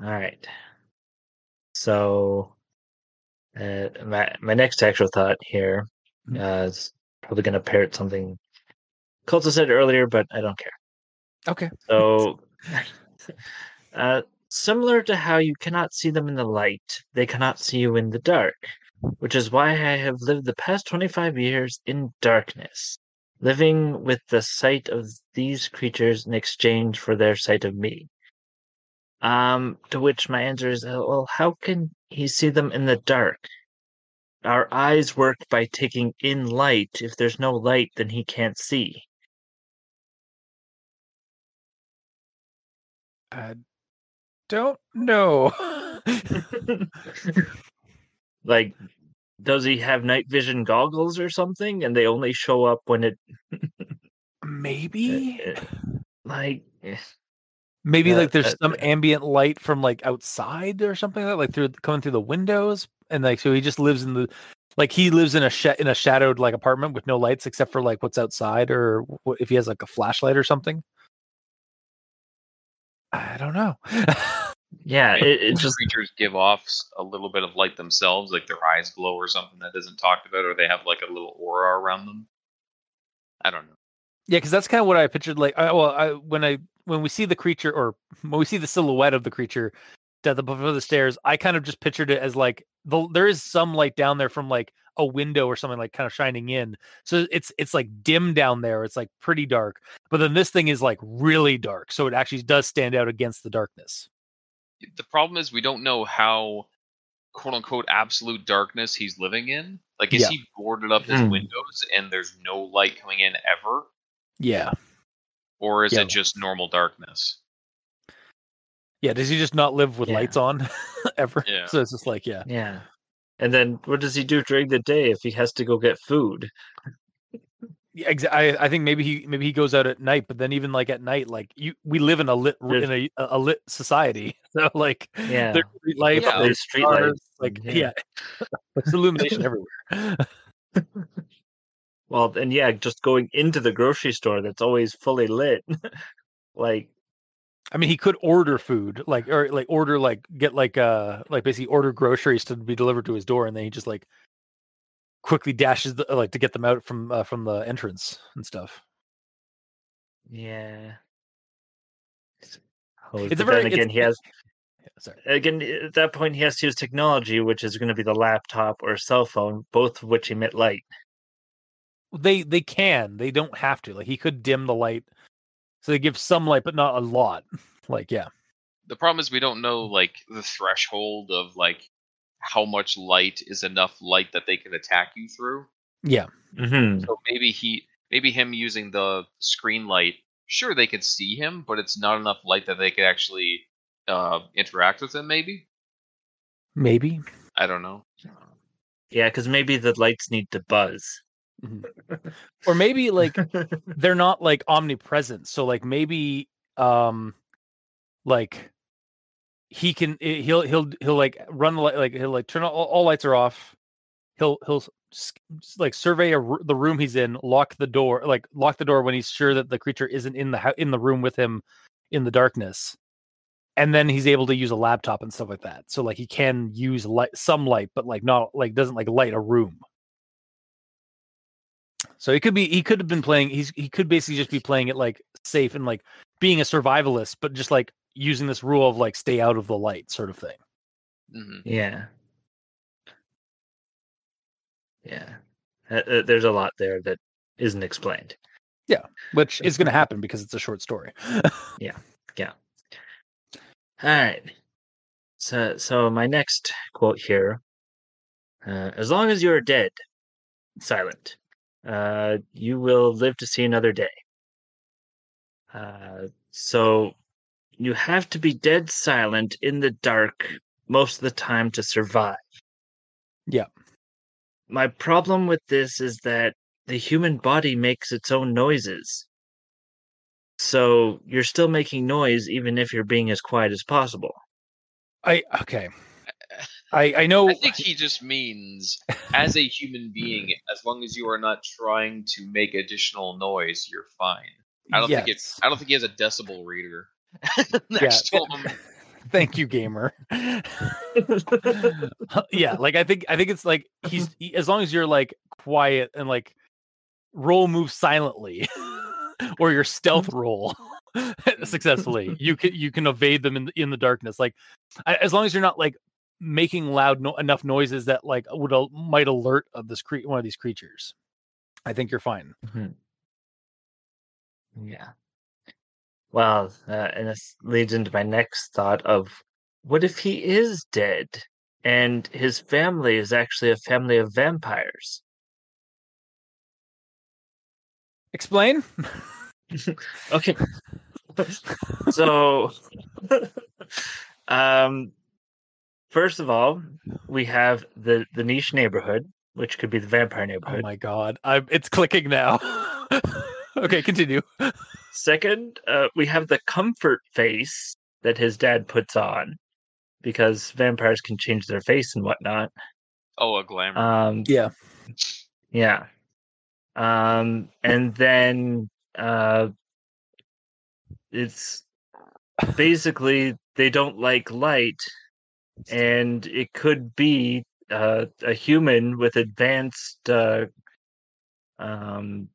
All right. So, uh, my my next actual thought here Mhm. uh, is probably going to parrot something Colton said earlier, but I don't care. okay So, uh, similar to how you cannot see them in the light, they cannot see you in the dark, which is why I have lived the past 25 years in darkness, living with the sight of these creatures in exchange for their sight of me. Um, to which my answer is, uh, well, how can he see them in the dark? Our eyes work by taking in light. If there's no light, then he can't see. i don't know like does he have night vision goggles or something and they only show up when it maybe like eh, maybe Uh, like there's uh, some uh, ambient light from like outside or something like that like through coming through the windows and like so he just lives in the like he lives in a sh- in a shadowed like apartment with no lights except for like what's outside or wh- if he has like a flashlight or something i don't know yeah it, it just creatures give off a little bit of light themselves, like their eyes glow or something that isn't talked about, or they have like a little aura around them. I don't know. Yeah, because that's kind of what I pictured. Like, I, well, I, when I when we see the creature, or when we see the silhouette of the creature at the before the stairs, I kind of just pictured it as like the there is some light down there from like a window or something like kind of shining in. So it's it's like dim down there. It's like pretty dark, but then this thing is like really dark, so it actually does stand out against the darkness. The problem is we don't know how quote unquote absolute darkness he's living in. Like, is Yeah. he boarded up his Hmm. windows and there's no light coming in ever, Yeah, or is Yeah. it just normal darkness? yeah. Does he just not live with Yeah. lights on ever? Yeah. So it's just like, yeah, yeah and then what does he do during the day if he has to go get food Yeah, I, I think maybe he maybe he goes out at night, but then even like at night, like you, we live in a lit There's- in a, a lit society, so like yeah there's street lights, Yeah. there's street stars, lights like and- yeah, there's illumination everywhere. Well and yeah just going into the grocery store that's always fully lit like I mean, he could order food, like or like order like get like uh like basically order groceries to be delivered to his door, and then he just like quickly dashes the, like to get them out from uh, from the entrance and stuff. yeah It's it's a very- again he has sorry. again at that point he has to use technology which is going to be the laptop or cell phone both of which emit light They they can, they don't have to. Like he could dim the light, so they give some light, but not a lot. Like yeah. The problem is we don't know like the threshold of like how much light is enough light that they can attack you through. Yeah. mm-hmm. So maybe he maybe him using the screen light sure they could see him, but it's not enough light that they could actually uh, interact with him. Maybe Maybe. I don't know. Yeah, because maybe the lights need to buzz. Or maybe like they're not like omnipresent. So like maybe um like he can he'll he'll he'll like run the light like he'll like turn all, all lights are off. He'll he'll like survey a, the room he's in, lock the door, like lock the door when he's sure that the creature isn't in the in the room with him in the darkness. And then he's able to use a laptop and stuff like that. So like he can use light some light, but like not like doesn't like light a room. So he could be he could have been playing he's he could basically just be playing it like safe and like being a survivalist, but just like using this rule of like stay out of the light sort of thing. hmm yeah. Yeah. Uh, there's a lot there that isn't explained. Yeah, which is gonna happen because it's a short story. Yeah. Yeah. All right. So, so my next quote here: uh, "As long as you are dead, silent, uh, you will live to see another day." Uh, so, you have to be dead silent in the dark most of the time to survive. Yeah. My problem with this is that the human body makes its own noises. So you're still making noise even if you're being as quiet as possible. I okay. I I know I think he just means as a human being, as long as you are not trying to make additional noise, you're fine. I don't think it's. I don't think he has a decibel reader next to him. Thank you, gamer. yeah, like I think I think it's like he's he, as long as you're like quiet and like roll move silently or your stealth roll successfully, you can you can evade them in the, in the darkness. Like I, as long as you're not like making loud no- enough noises that like would al- might alert of this cre- one of these creatures. I think you're fine. Mhm. Yeah. Well, uh, and this leads into my next thought of what if he is dead and his family is actually a family of vampires? Explain. Okay. so, um, first of all, we have the the niche neighborhood, which could be the vampire neighborhood. Oh my god, I'm, it's clicking now. okay, continue. Second, uh, we have the comfort face that his dad puts on because vampires can change their face and whatnot. Oh, a glamour. Um, Yeah. yeah. Um, and then uh, it's basically they don't like light, and it could be uh, a human with advanced uh, um,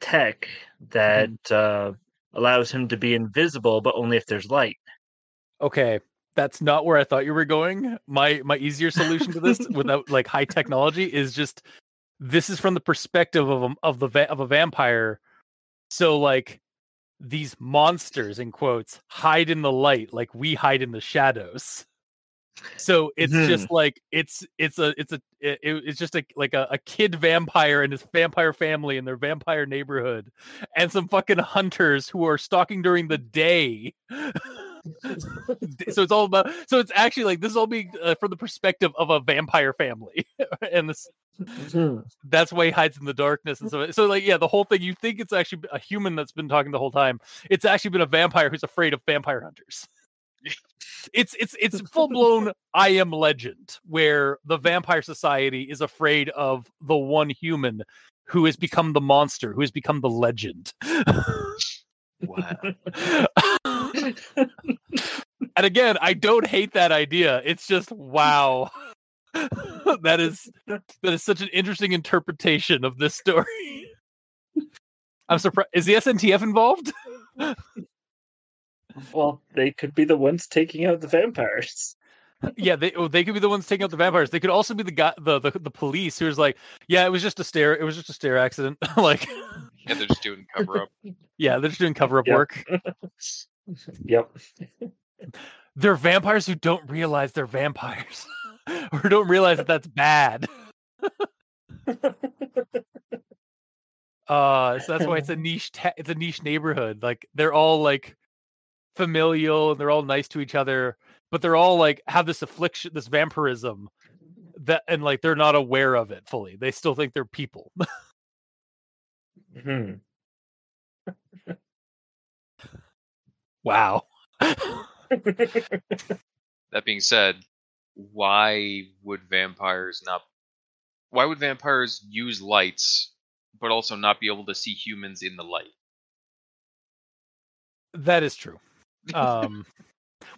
tech that uh, allows him to be invisible, but only if there's light. Okay, that's not where I thought you were going. My my easier solution to this without like high technology is just this is from the perspective of a, of the va- of a vampire. So like these monsters in quotes hide in the light like we hide in the shadows. So it's mm-hmm. just like it's it's a it's a it, it's just a like a, a kid vampire and his vampire family and their vampire neighborhood and some fucking hunters who are stalking during the day. so it's all about so it's actually like this is all being uh, from the perspective of a vampire family and this mm-hmm. that's why he hides in the darkness and mm. so so like yeah the whole thing you think it's actually a human that's been talking the whole time. It's actually been a vampire who's afraid of vampire hunters it's it's it's full blown i am legend where the vampire society is afraid of the one human who has become the monster who has become the legend wow. and again, I don't hate that idea. It's just wow. that is that is such an interesting interpretation of this story. I'm surprised. Is the SNTF involved? Well, they could be the ones taking out the vampires. yeah, they oh, they could be the ones taking out the vampires. They could also be the guy, the the, the police who's like, yeah, it was just a stare. It was just a stare accident. like, Yeah, they're just doing cover up. yeah, they're just doing cover up Yep. work. Yep. They're vampires who don't realize they're vampires, or don't realize that that's bad. Uh, so that's why it's a niche. Ta- it's a niche neighborhood. Like they're all like familial and they're all nice to each other, but they're all like have this affliction, this vampirism that, and like they're not aware of it fully. They still think they're people. Hmm. wow. That being said, why would vampires not? Why would vampires use lights, but also not be able to see humans in the light? That is true. Um,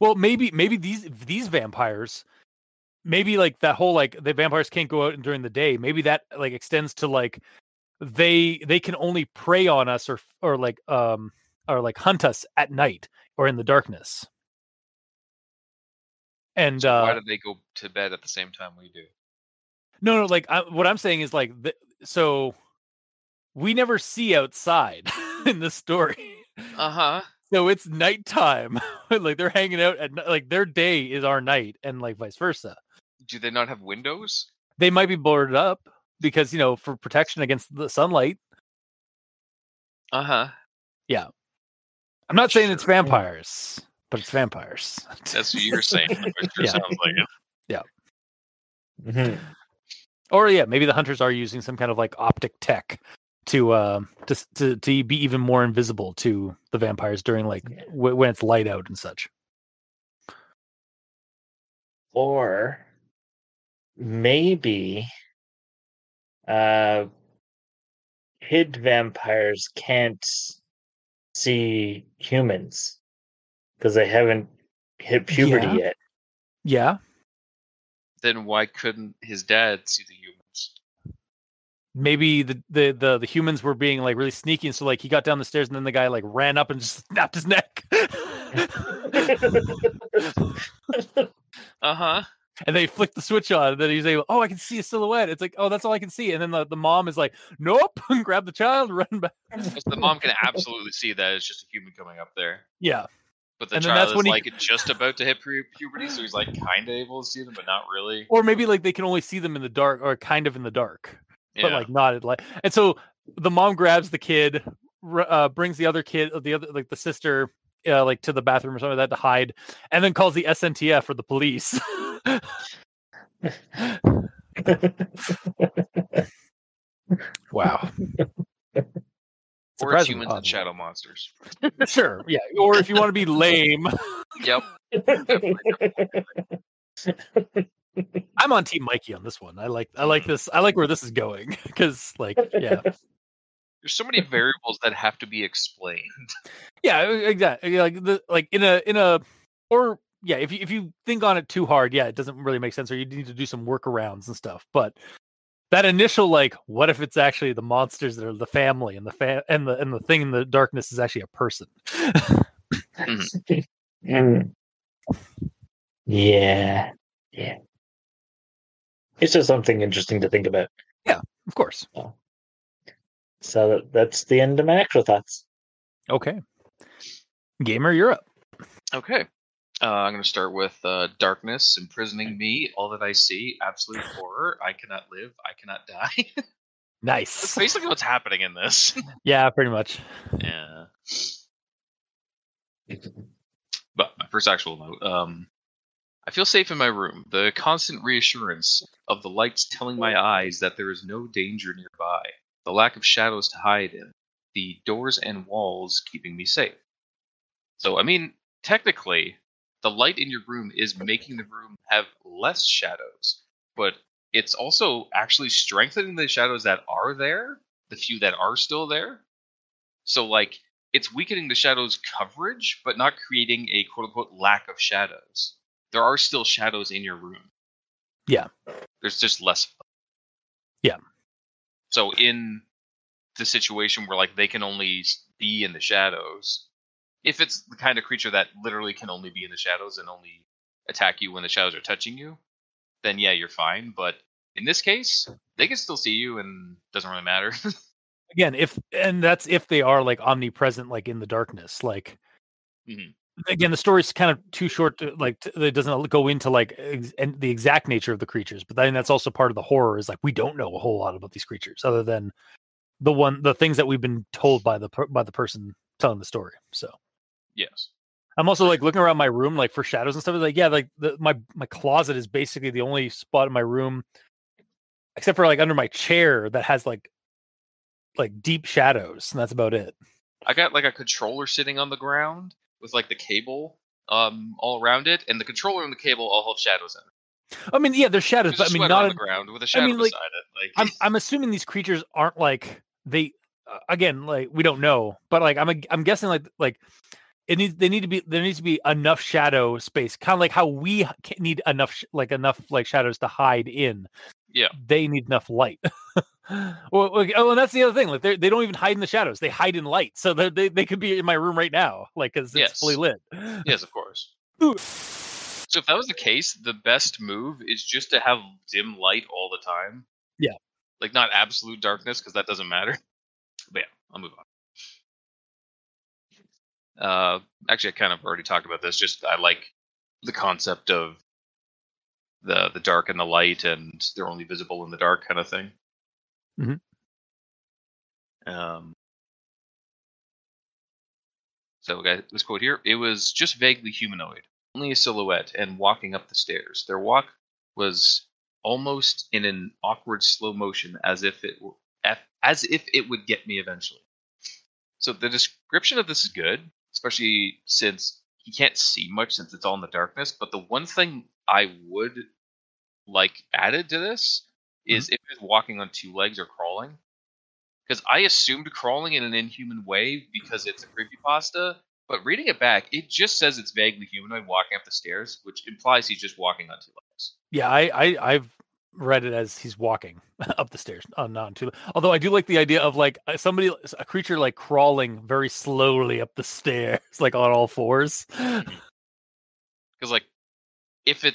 well, maybe maybe these these vampires, maybe like that whole like the vampires can't go out during the day. Maybe that like extends to like they they can only prey on us or or like um or like hunt us at night or in the darkness. And So uh, why do they go to bed at the same time we do? No, no, like I, what I'm saying is like the, so we never see outside in the story. Uh huh. So it's nighttime. like they're hanging out at like their day is our night and like vice versa. Do they not have windows? They might be boarded up because you know for protection against the sunlight. Uh huh. Yeah, I'm not saying it's vampires, but it's vampires. That's what you're saying. It sure Yeah. sounds like it. Mhm. or yeah, maybe the hunters are using some kind of like optic tech to uh to to to be even more invisible to the vampires during like w- when it's light out and such. Or maybe uh hid vampires can't see humans because they haven't hit puberty Yeah. yet. Yeah, Then why couldn't his dad see the humans? Maybe the, the the the humans were being like really sneaky, and so like he got down the stairs, and then the guy like ran up and just snapped his neck. Uh huh. and they flick the switch on, and then he's able, oh, I can see a silhouette. It's like, oh, that's all I can see. And then the, the mom is like, nope, and grab the child, run back. The mom can absolutely see that it's just a human coming up there. Yeah, But the And child is when he- like just about to hit pu- puberty, so he's like kind of able to see them, but not really. or maybe like they can only see them in the dark, or kind of in the dark. But like not at light. And so the mom grabs the kid, uh, brings the other kid, the other like the sister, uh, like to the bathroom or something like that to hide, and then calls the SNTF or the police. wow. or it's humans and shadow monsters. Sure, yeah. Or if you want to be lame, Yep. I'm on Team Mikey on this one. I like I like this. I like where this is going because like yeah There's so many variables that have to be explained. yeah exactly like the like in a in a or yeah if you if you think on it too hard yeah it doesn't really make sense or you need to do some workarounds and stuff but that initial like what if it's actually the monsters that are the family and the fa- and the and the thing in the darkness is actually a person Mm. Yeah. Yeah. It's just something interesting to think about. Yeah, of course So that, that's the end of my actual thoughts. okay gamer you're up Okay. Uh, I'm going to start with uh, darkness imprisoning me. All that I see, absolute horror. I cannot live. I cannot die. nice. That's nice basically what's happening in this. yeah pretty much yeah. But my first actual note. Um, I feel safe in my room. The constant reassurance of the lights telling my eyes that there is no danger nearby. The lack of shadows to hide in. The doors and walls keeping me safe. So, I mean, technically, the light in your room is making the room have less shadows, but it's also actually strengthening the shadows that are there, the few that are still there. So, like, it's weakening the shadows coverage, but not creating a quote unquote lack of shadows. There are still shadows in your room. Yeah. There's just less. Yeah. So in the situation where like they can only be in the shadows, if it's the kind of creature that literally can only be in the shadows and only attack you when the shadows are touching you, then yeah, you're fine. But in this case, they can still see you and doesn't really matter. again if and that's if they are like omnipresent like in the darkness like Mhm. Again the story's kind of too short to like to, it doesn't go into like ex- and the exact nature of the creatures but then that's also part of the horror is like we don't know a whole lot about these creatures other than the one the things that we've been told by the by the person telling the story. So Yes. I'm also like looking around my room like for shadows and stuff. Like yeah, like the, my my closet is basically the only spot in my room, except for like under my chair that has like like deep shadows, and that's about it. I got like a controller sitting on the ground with like the cable um all around it, and the controller and the cable all have shadows in it. I mean, yeah, there's shadows, There's but a I mean, sweater not on the ground with a shadow mean, like, beside it. Like I'm I'm assuming these creatures aren't like they uh, again like we don't know, but like I'm I'm guessing like like it needs they need to be there needs to be enough shadow space, kind of like how we need enough sh- like enough like shadows to hide in. Yeah. they need enough light. well, oh, and that's the other thing. Like they they don't even hide in the shadows; they hide in light. So they they could be in my room right now, like because it's fully Yes. lit. yes, of course. Ooh. So if that was the case, the best move is just to have dim light all the time. Yeah. Like not absolute darkness because that doesn't matter. But yeah, I'll move on. Uh, actually, I kind of already talked about this. Just I like the concept of the the dark and the light, and they're only visible in the dark, kind of thing. Mhm. Um. So, guys, this quote here: "It was just vaguely humanoid, only a silhouette, and walking up the stairs. Their walk was almost in an awkward slow motion, as if it were, as if it would get me eventually." So the description of this is good, especially since he can't see much since it's all in the darkness. But the one thing I would like added to this mm-hmm. is if it's walking on two legs or crawling. Because I assumed crawling in an inhuman way because it's a creepypasta, but reading it back, it just says it's vaguely humanoid walking up the stairs, which implies he's just walking on two legs. Yeah, I, I I've read it as he's walking up the stairs, uh, not too. Although I do like the idea of like uh, somebody, a creature like crawling very slowly up the stairs, like on all fours. Because like, if it,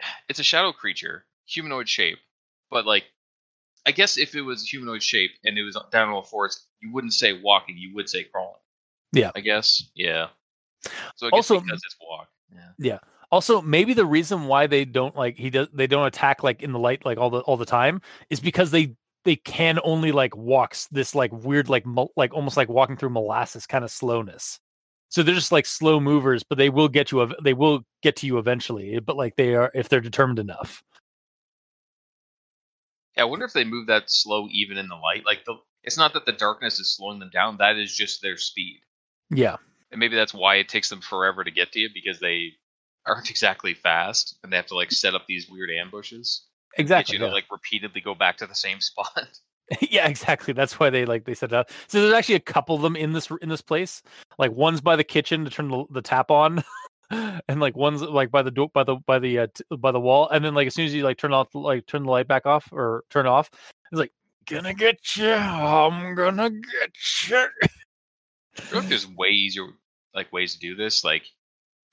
it's a shadow creature, humanoid shape, but like, I guess if it was humanoid shape and it was down on all fours, you wouldn't say walking, you would say crawling. Yeah. I guess. Yeah. So I guess Also- because it's walk. yeah Yeah. Also, maybe the reason why they don't like he does they don't attack like in the light like all the all the time is because they they can only like walks this like weird like mol- like almost like walking through molasses kind of slowness. So they're just like slow movers, but they will get you. ev- They will get to you eventually. But like they are if they're determined enough. Yeah, I wonder if they move that slow even in the light. Like the, it's not that the darkness is slowing them down. That is just their speed, Yeah, and maybe that's why it takes them forever to get to you because they aren't exactly fast and they have to like set up these weird ambushes. exactly. Get you to like repeatedly go back to the same spot. yeah, exactly. That's why they like they set it up. So there's actually a couple of them in this in this place. Like one's by the kitchen to turn the, the tap on, and like one's like by the door by the by the uh, t- by the wall. And then like as soon as you like turn off like turn the light back off or turn off, it's like gonna get you. I'm gonna get you. I don't know if there's way easier like ways to do this. Like,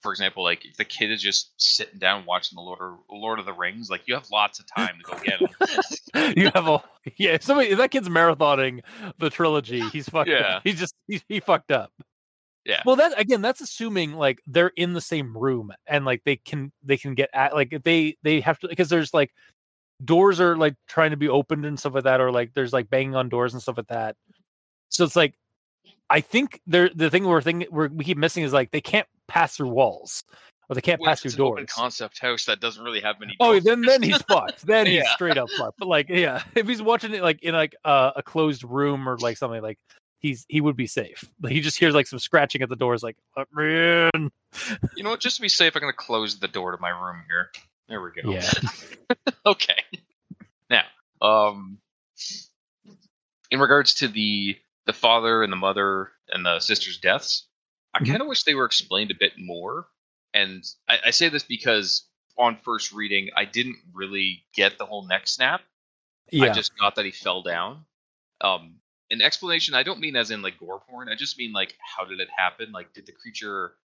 for example, like if the kid is just sitting down watching the Lord of, Lord of the Rings, like you have lots of time to go get him. you have a yeah. If somebody if that kid's marathoning the trilogy, he's fucked. Yeah. Up. He's just he, he fucked up. Yeah. Well, that again, that's assuming like they're in the same room and like they can they can get at like they they have to because there's like doors are like trying to be opened and stuff like that, or like there's like banging on doors and stuff like that. So it's like I think they're the thing we're thinking we're, we keep missing is like they can't pass through walls or they can't Well, pass through it's an open doors. concept house that doesn't really have many. Oh, then then he's fucked. Then he's straight up fucked. But like, yeah, if he's watching it like in like uh, a closed room or like something like he's he would be safe. Like, he just hears like some scratching at the doors, like "Let me in." You know what? Just to be safe, I'm going to close the door to my room here. There we go. Yeah. okay. Now, um, in regards to the the father and the mother and the sister's deaths, I Mhm. kind of wish they were explained a bit more. And I, I say this because on first reading, I didn't really get the whole neck snap. Yeah, I just got that he fell down. Um, an explanation. I don't mean as in like gore porn. I just mean like how did it happen? Like did the creature,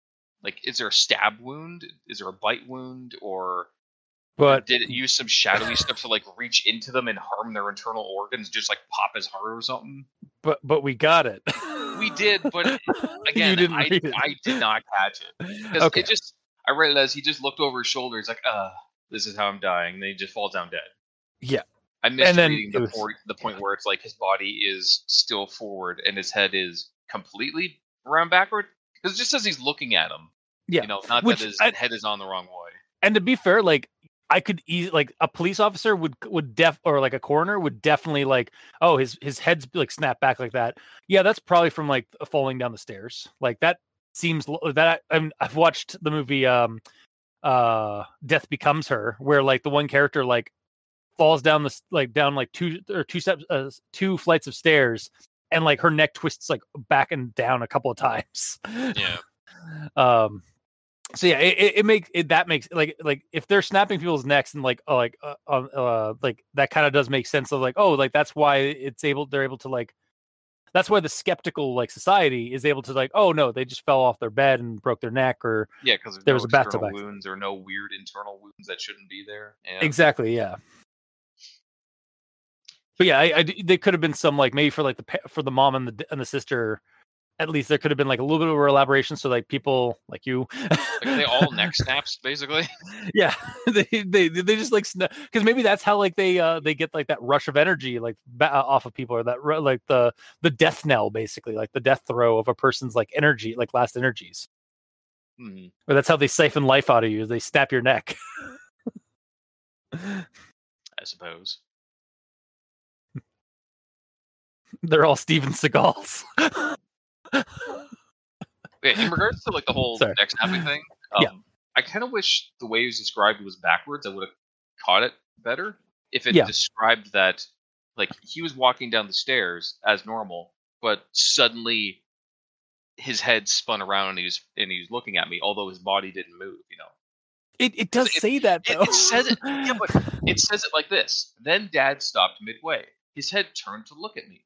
like, is there a stab wound? Is there a bite wound? Or but did it use some shadowy stuff to like reach into them and harm their internal organs, just like pop his heart or something? but but we got it. We did, but again, I. I did not catch it because Okay. it just I read it as he just looked over his shoulder. He's like, "Uh, this is how I'm dying." And then he just falls down dead. Yeah, I missed then reading the, was- por- the point where it's like his body is still forward and his head is completely around backward. Because it just says he's looking at him. Yeah, You know, not Which that his I- head is on the wrong way. and to be fair, like I could easily like a police officer would would def or like a coroner would definitely like oh his his head's like snap back like that. Yeah, that's probably from like falling down the stairs. Like that seems that I, I'm, I've watched the movie um uh Death Becomes Her where like the one character like falls down the like down like two or two steps uh, two flights of stairs and like her neck twists like back and down a couple of times. Yeah. um so yeah it, it, it makes it that makes like like if they're snapping people's necks and like uh, like uh, uh, uh like that kind of does make sense of like oh like that's why it's able they're able to like that's why the skeptical like society is able to like oh no they just fell off their bed and broke their neck or Yeah, because There there was a no bathtub wounds or no weird internal wounds that shouldn't be there. Yeah. exactly yeah but yeah I, I they could have been some like maybe for like the for the mom and the and the sister at least there could have been like a little bit of elaboration so like people like you Like, they all neck snaps, basically? yeah they they they just like because maybe that's how like they uh they get like that rush of energy like uh, off of people or that like the the death knell basically like the death throw of a person's like energy like last energies Hmm. or that's how they siphon life out of you they snap your neck I suppose. they're all steven seagals In regards to like the whole Sorry. neck snapping thing, um, Yeah. I kind of wish the way it was described was backwards. I would have caught it better if it Yeah. described that like he was walking down the stairs as normal, but suddenly his head spun around and he was and he was looking at me, although his body didn't move. You know, it, it does It- say that it, though it says it. Yeah, but it says it like this. Then Dad stopped midway. His head turned to look at me.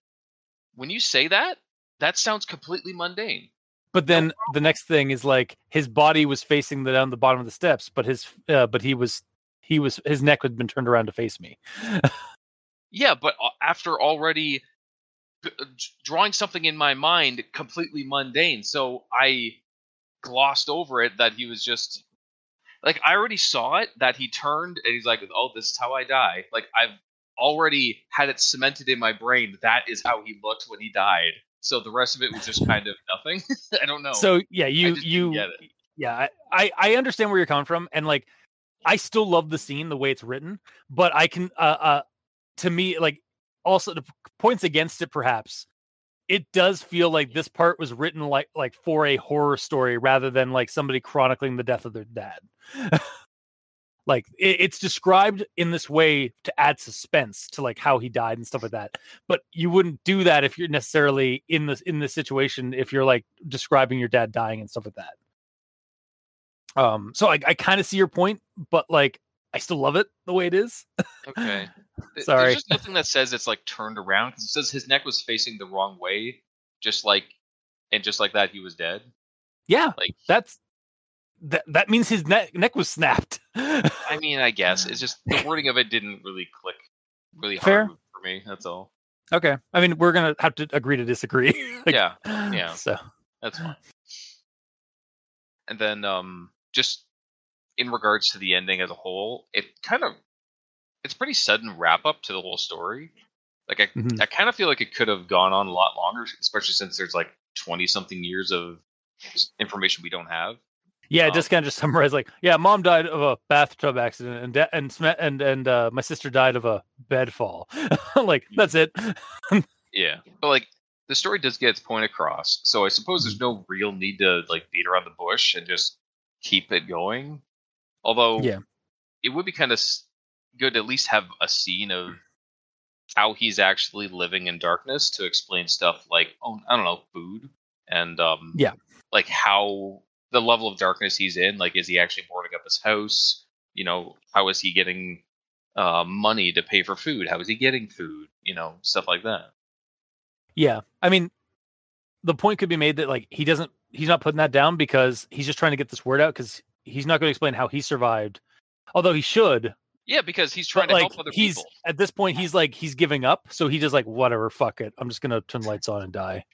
When you say that, that sounds completely mundane. but then the next thing is like his body was facing the down the bottom of the steps but his uh, but he was he was his neck had been turned around to face me Yeah, but after already uh, drawing something in my mind completely mundane, so I glossed over it that he was just like I already saw it that he turned and he's like, "Oh, this is how I die." Like I've already had it cemented in my brain that is how he looked when he died. So the rest of it was just kind of nothing. I don't know. So yeah, you you get it. yeah, I- I I understand where you're coming from, and like I still love the scene the way it's written, but I can uh uh to me like also the points against it perhaps it does feel like this part was written like like for a horror story rather than like somebody chronicling the death of their dad. like it, it's described in this way to add suspense to like how he died and stuff like that but you wouldn't do that if you're necessarily in this in this situation if you're like describing your dad dying and stuff like that um so i, I kind of see your point but like i still love it the way it is Okay. Sorry. There's just nothing that says it's like turned around because it says his neck was facing the wrong way, just like, and just like that, he was dead. yeah Like, that's that that means his neck neck was snapped I mean, I guess it's just the wording of it didn't really click really Fair. hard for me. That's all. okay i mean we're gonna have to agree to disagree Like, yeah, yeah. so that's fine. And then, um, just in regards to the ending as a whole, it kind of it's pretty sudden wrap up to the whole story. Like I, Mhm. I kind of feel like it could have gone on a lot longer, especially since there's like twenty something years of information we don't have. Yeah, Um, just kind of just summarize like, yeah, mom died of a bathtub accident, and da- and and and uh, my sister died of a bed fall. like that's it. Yeah, but like the story does get its point across, so I suppose there's no real need to like beat around the bush and just keep it going. Although, Yeah. it would be kind of good to at least have a scene of how he's actually living in darkness to explain stuff like, oh, I don't know, food and um, Yeah. like how the level of darkness he's in. Like, is he actually boarding up his house? You know, how is he getting uh, money to pay for food? How is he getting food? You know, stuff like that. Yeah, I mean, the point could be made that like he doesn't, he's not putting that down because he's just trying to get this word out because he's not going to explain how he survived, although he should. Yeah, because he's trying But to like help other he's people. at this point, he's like he's giving up, so he just like whatever, fuck it, I'm just gonna turn the lights on and die.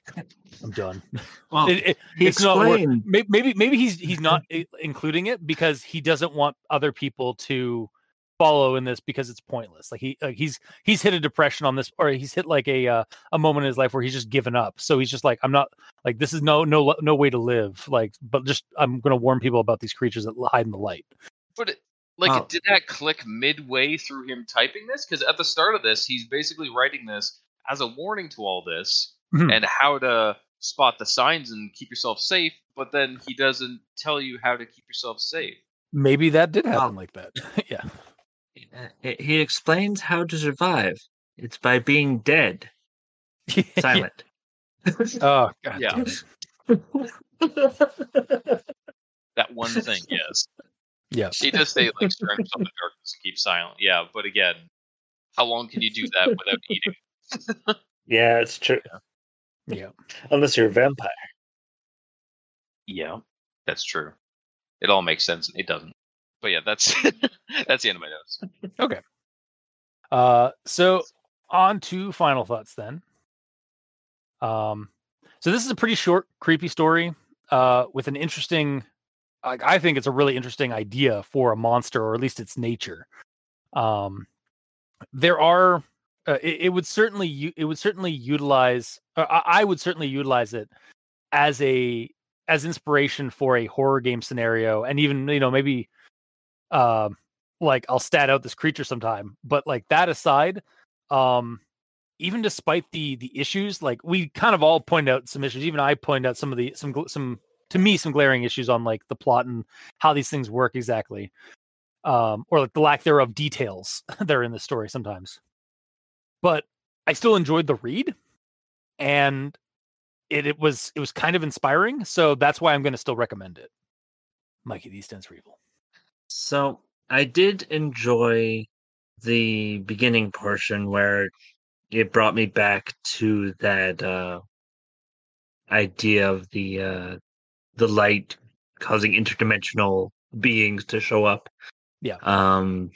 I'm done. Well, It- it- he it's not wor- explained. may- maybe maybe he's he's not including it because he doesn't want other people to follow in this because it's pointless. Like he like he's he's hit a depression on this, or he's hit like a uh, a moment in his life where he's just given up. So he's just like, I'm not like this is no no no way to live. Like, but just I'm gonna warn people about these creatures that hide in the light. But it, like, Oh. did that click midway through him typing this? Because at the start of this, he's basically writing this as a warning to all this Mhm. and how to spot the signs and keep yourself safe. But then he doesn't tell you how to keep yourself safe. Maybe that did happen Well- like that. yeah. He explains how to survive. It's by being dead, silent. Oh god. Yeah. That one thing, yes. Yeah. She does say like surround yourself in the darkness, keep silent. Yeah, but again, how long can you do that without eating? yeah, it's true. Yeah. Unless you're a vampire. Yeah, that's true. It all makes sense. It doesn't. But yeah, that's that's the end of my notes. Okay. Uh, so on to final thoughts then. Um, so this is a pretty short, creepy story. Uh, with an interesting, like I think it's a really interesting idea for a monster, or at least its nature. Um, there are, uh, it, it would certainly, it would certainly utilize. Uh, I, would certainly utilize it as a as inspiration for a horror game scenario, and even you know maybe, um like I'll stat out this creature sometime. But like that aside, um, even despite the the issues, like we kind of all point out some issues. Even I point out some of the some some to me some glaring issues on like the plot and how these things work exactly, um, or like the lack thereof details that are in the story sometimes. But I still enjoyed the read, and it it was it was kind of inspiring. So that's why I'm going to still recommend it. Mikey, these stands for evil. So I did enjoy the beginning portion where it brought me back to that uh, idea of the uh, the light causing interdimensional beings to show up. Yeah. Um,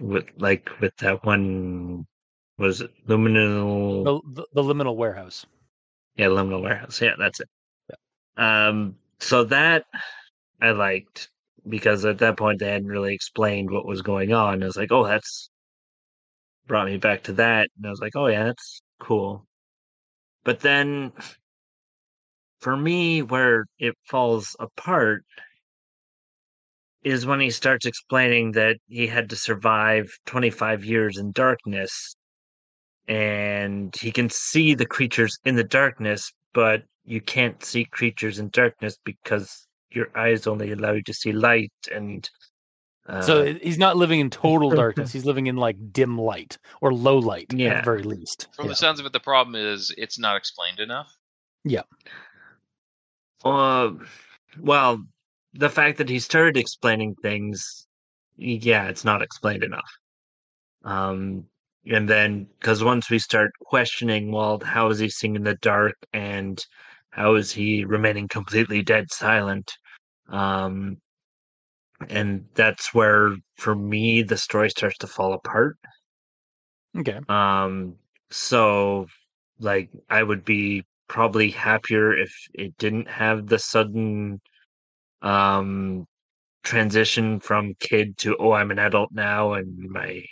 with like with that one was it luminal The, the, the liminal warehouse. yeah, Liminal Warehouse. Yeah, that's it. Yeah. Um, so that I liked because at that point they hadn't really explained what was going on. I was like, oh, that's brought me back to that, and I was like, oh yeah, that's cool. But then, for me, where it falls apart is when he starts explaining that he had to survive 25 years in darkness and he can see the creatures in the darkness, but you can't see creatures in darkness because your eyes only allow you to see light and uh, So he's not living in total darkness. He's living in like dim light or low light at the very least. From Yeah. the sounds of it, the problem is it's not explained enough. Uh, well the fact that he started explaining things yeah it's not explained enough. Um and then because once we start questioning well how is he seeing in the dark and how is he remaining completely dead silent? Um and that's where for me the story starts to fall apart. Okay. um so like i would be probably happier if it didn't have the sudden um transition from kid to oh i'm an adult now and my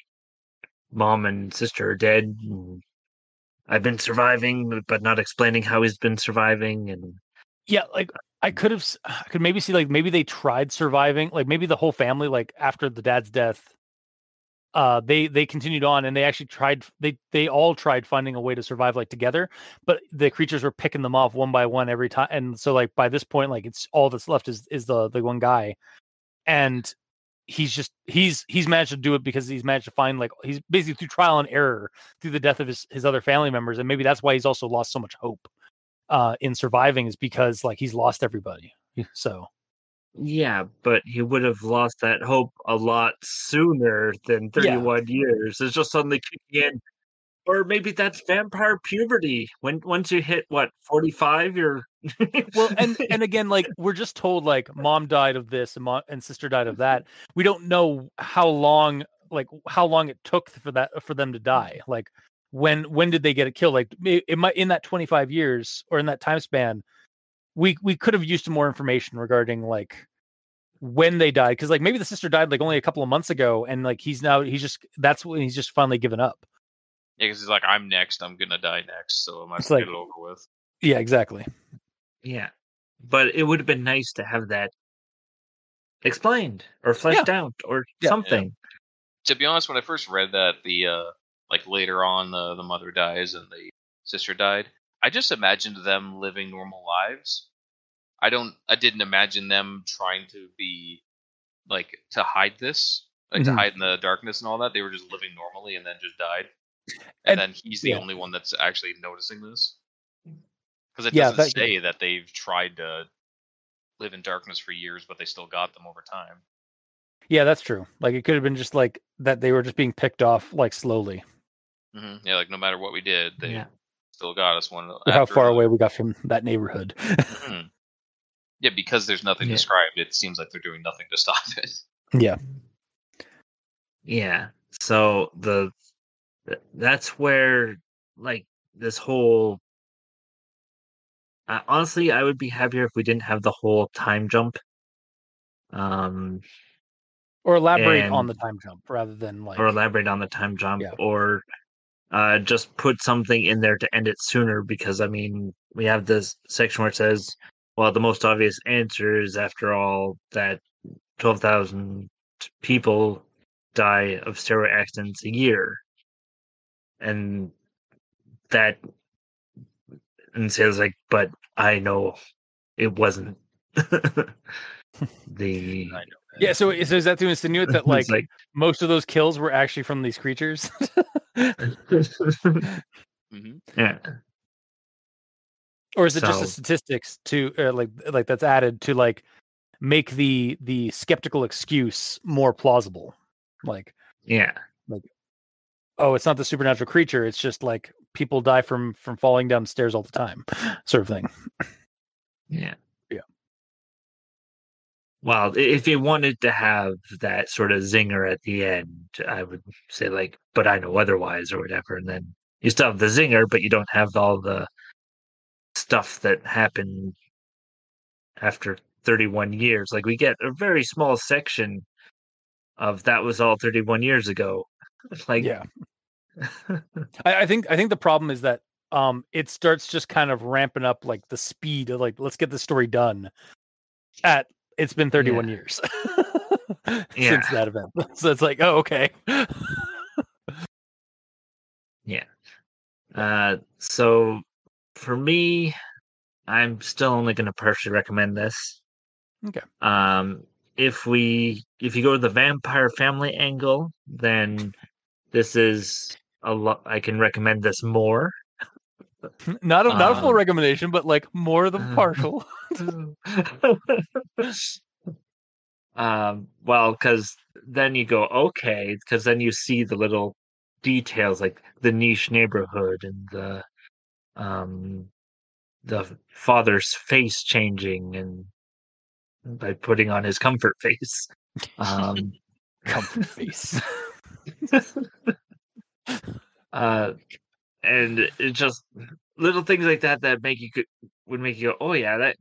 mom and sister are dead i've been surviving but not explaining how he's been surviving and Yeah, like I could have, i could maybe see like maybe they tried surviving, like maybe the whole family, like after the dad's death, uh, they they continued on and they actually tried. They they all tried finding a way to survive like together, but the creatures were picking them off one by one every time, and so like by this point, like it's all that's left is is the the one guy, and he's just he's he's managed to do it because he's managed to find like he's basically through trial and error through the death of his his other family members, and maybe that's why he's also lost so much hope uh in surviving is because like he's lost everybody so yeah but he would have lost that hope a lot sooner than Yeah. 31 years. It's just suddenly kicking in. Or maybe that's vampire puberty. When once you hit what 45 you're well and and again like we're just told like mom died of this and mom and sister died of that. We don't know how long like how long it took for that for them to die. Like when when did they get it killed like it, it might in that 25 years or in that time span we we could have used more information regarding like when they died because like maybe the sister died like only a couple of months ago and like he's now he's just that's when he's just finally given up Yeah, because he's like, I'm next. I'm gonna die next, so I might It's as well like- get it over with. yeah exactly Yeah. But it would have been nice to have that explained or fleshed out or Yeah. something. To be honest, when I first read that, the uh, like later on, the the mother dies and the sister died. I just imagined them living normal lives. I don't. I didn't imagine them trying to be like to hide this, like to Mhm. hide in the darkness and all that. They were just living normally and then just died. And, And- then he's the yeah. only one that's actually noticing this. Because it Yeah, doesn't that- say that they've tried to live in darkness for years, but they still got them over time. yeah that's true like it could have been just like that they were just being picked off like slowly hmm Yeah, like no matter what we did, they Yeah. Still got us one. Look how far another. away we got from that neighborhood Mhm. Yeah, because there's nothing Yeah. described, it seems like they're doing nothing to stop it. yeah Yeah. So the that's where like this whole uh, honestly, I would be happier if we didn't have the whole time jump. Um, or elaborate on the time jump rather than like or elaborate on the time jump, Yeah. or uh, just put something in there to end it sooner. Because I mean, we have this section where it says, "Well, the most obvious answer is, after all, that twelve thousand people die of steroid accidents a year," and that and says like, "But I know it wasn't." the I know. yeah so, so is that to insinuate that It's like, most of those kills were actually from these creatures hmm yeah. or is it just the statistics to uh, like like that's added to like make the the skeptical excuse more plausible like Yeah. like oh it's not the supernatural creature it's just like people die from from falling down stairs all the time sort of thing Yeah. Well, if you wanted to have that sort of zinger at the end, I would say like, but I know otherwise or whatever, and then you still have the zinger, but you don't have all the stuff that happened after 31 years. Like we get a very small section of that was all 31 years ago. like yeah I, I think i think the problem is that um it starts just kind of ramping up like the speed of like let's get the story done at it's been 31 years Yeah. since that event so it's like oh okay yeah. Uh, so for me, I'm still only going to partially recommend this. Okay. Um, if we if you go to the vampire family angle, then this is a lot. I can recommend this more. not a, not a full Um, recommendation but like more than uh, partial um, well, because then you go okay, because then you see the little details like the niche neighborhood and the um the father's face changing and by putting on his comfort face. Um, comfort face uh, and it just little things like that that make you go, would make you go, oh yeah, that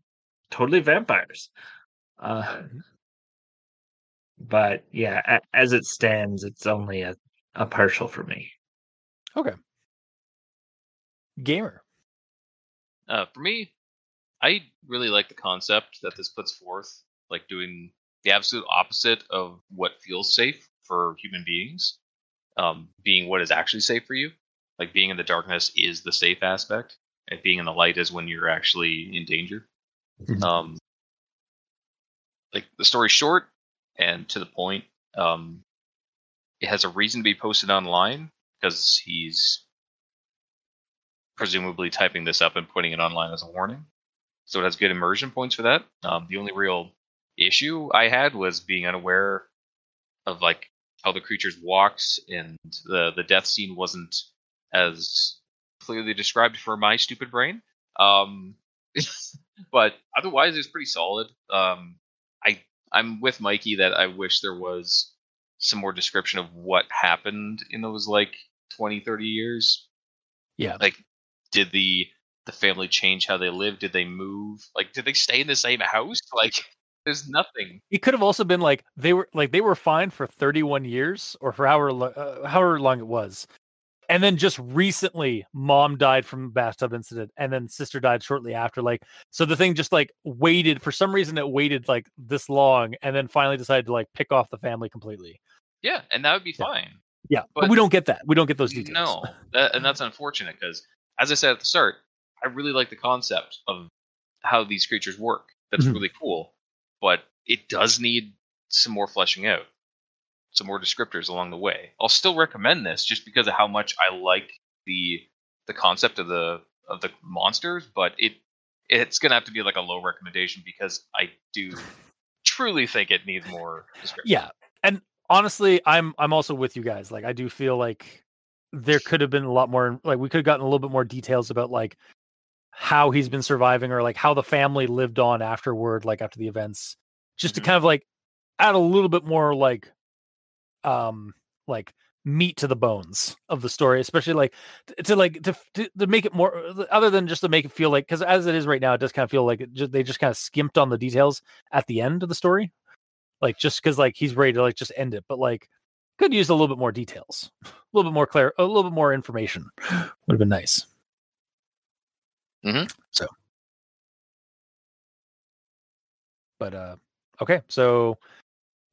totally vampires. Uh, but yeah, a, as it stands, it's only a, a partial for me. Okay. Gamer Uh, for me, I really like the concept that this puts forth, like doing the absolute opposite of what feels safe for human beings, um, being what is actually safe for you. Like being in the darkness is the safe aspect, and being in the light is when you're actually in danger. Mhm. Um, like the story's short and to the point. Um, it has a reason to be posted online because he's presumably typing this up and putting it online as a warning. So it has good immersion points for that. Um, the only real issue I had was being unaware of like how the creatures walked and the the death scene wasn't as clearly described for my stupid brain. Um, but otherwise, it's pretty solid. Um, I I'm with Mikey that I wish there was some more description of what happened in those like 20, 30 years. Yeah. Like, did the the family change how they lived? Did they move? Like, did they stay in the same house? Like, There's nothing. It could have also been like they were like they were fine for 31 years or for however lo- uh, however long it was, and then just recently, mom died from a bathtub incident, and then sister died shortly after. Like, so the thing just like waited for some reason. It waited like this long, and then finally decided to like pick off the family completely. Yeah, and that would be Yeah. fine. Yeah, but, But- we don't get that. We don't get those details. No, that, and that's unfortunate because, as I said at the start, I really like the concept of how these creatures work. That's Mhm. really cool, but it does need some more fleshing out, some more descriptors along the way. I'll still recommend this just because of how much I like the the concept of the of the monsters, but it it's gonna have to be like a low recommendation because I do truly think it needs more description. Yeah, and honestly, I'm I'm also with you guys. Like, I do feel like there could have been a lot more. Like, we could have gotten a little bit more details about like how he's been surviving or like how the family lived on afterward, like after the events, just Mhm. to kind of like add a little bit more like, um, like meat to the bones of the story, especially like t- to like to to, to make it more other than just to make it feel like because as it is right now, it does kind of feel like it just, they just kind of skimped on the details at the end of the story like just because like he's ready to like just end it but like could use a little bit more details a little bit more clear a little bit more information would have been nice mm-hmm. so but uh okay so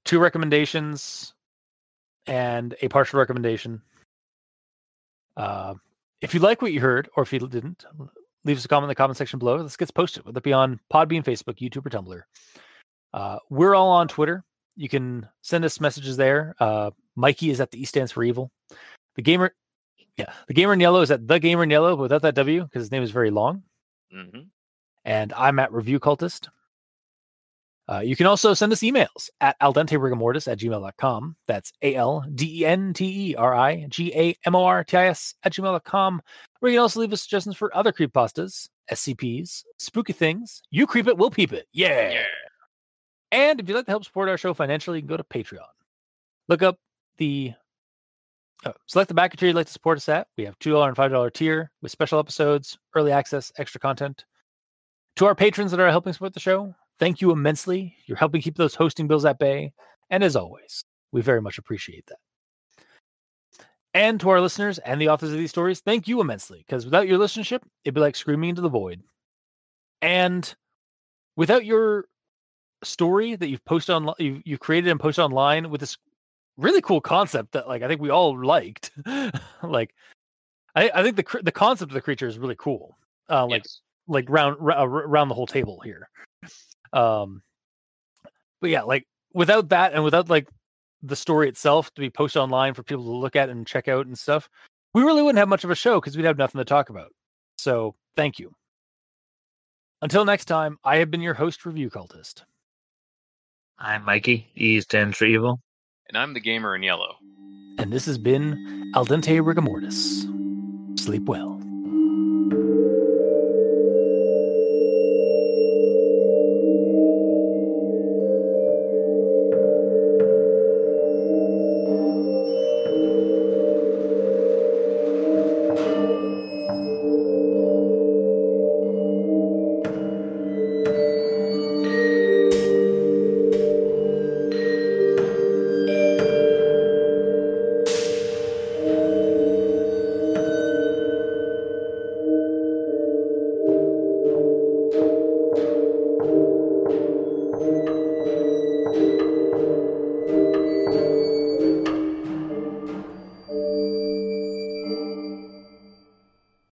two recommendations and a partial recommendation uh if you like what you heard or if you didn't leave us a comment in the comment section below this gets posted whether it be on podbean facebook youtube or tumblr uh, we're all on Twitter. You can send us messages there. Uh, Mikey is at the E stands for evil. The gamer, yeah, the gamer in yellow is at the gamer in yellow without that W because his name is very long. hmm And I'm at review cultist. Uh, you can also send us emails at al dente rigamortis at gmail.com. That's A L D E N T E R I G A M O R T I S at gmail.com. Where you can also leave us suggestions for other creepypastas, SCPs, spooky things. You creep it, we'll peep it. Yeah. Yeah. And if you'd like to help support our show financially, you can go to Patreon. Look up the uh, select the backer tier you'd like to support us at. We have $2 and $5 tier with special episodes, early access, extra content. To our patrons that are helping support the show, thank you immensely. You're helping keep those hosting bills at bay. And as always, we very much appreciate that. And to our listeners and the authors of these stories, thank you immensely because without your listenership, it'd be like screaming into the void. And without your story that you've posted on you've, you've created and posted online with this really cool concept that like I think we all liked. like I, I think the the concept of the creature is really cool. Uh, like Yes. like round uh, around the whole table here. Um, but yeah, like without that and without like the story itself to be posted online for people to look at and check out and stuff, we really wouldn't have much of a show because we'd have nothing to talk about. So thank you. Until next time, I have been your host, Review Cultist. I'm Mikey. E stands for evil. And I'm the gamer in yellow. And this has been Al Dente Rigamortis. Sleep well.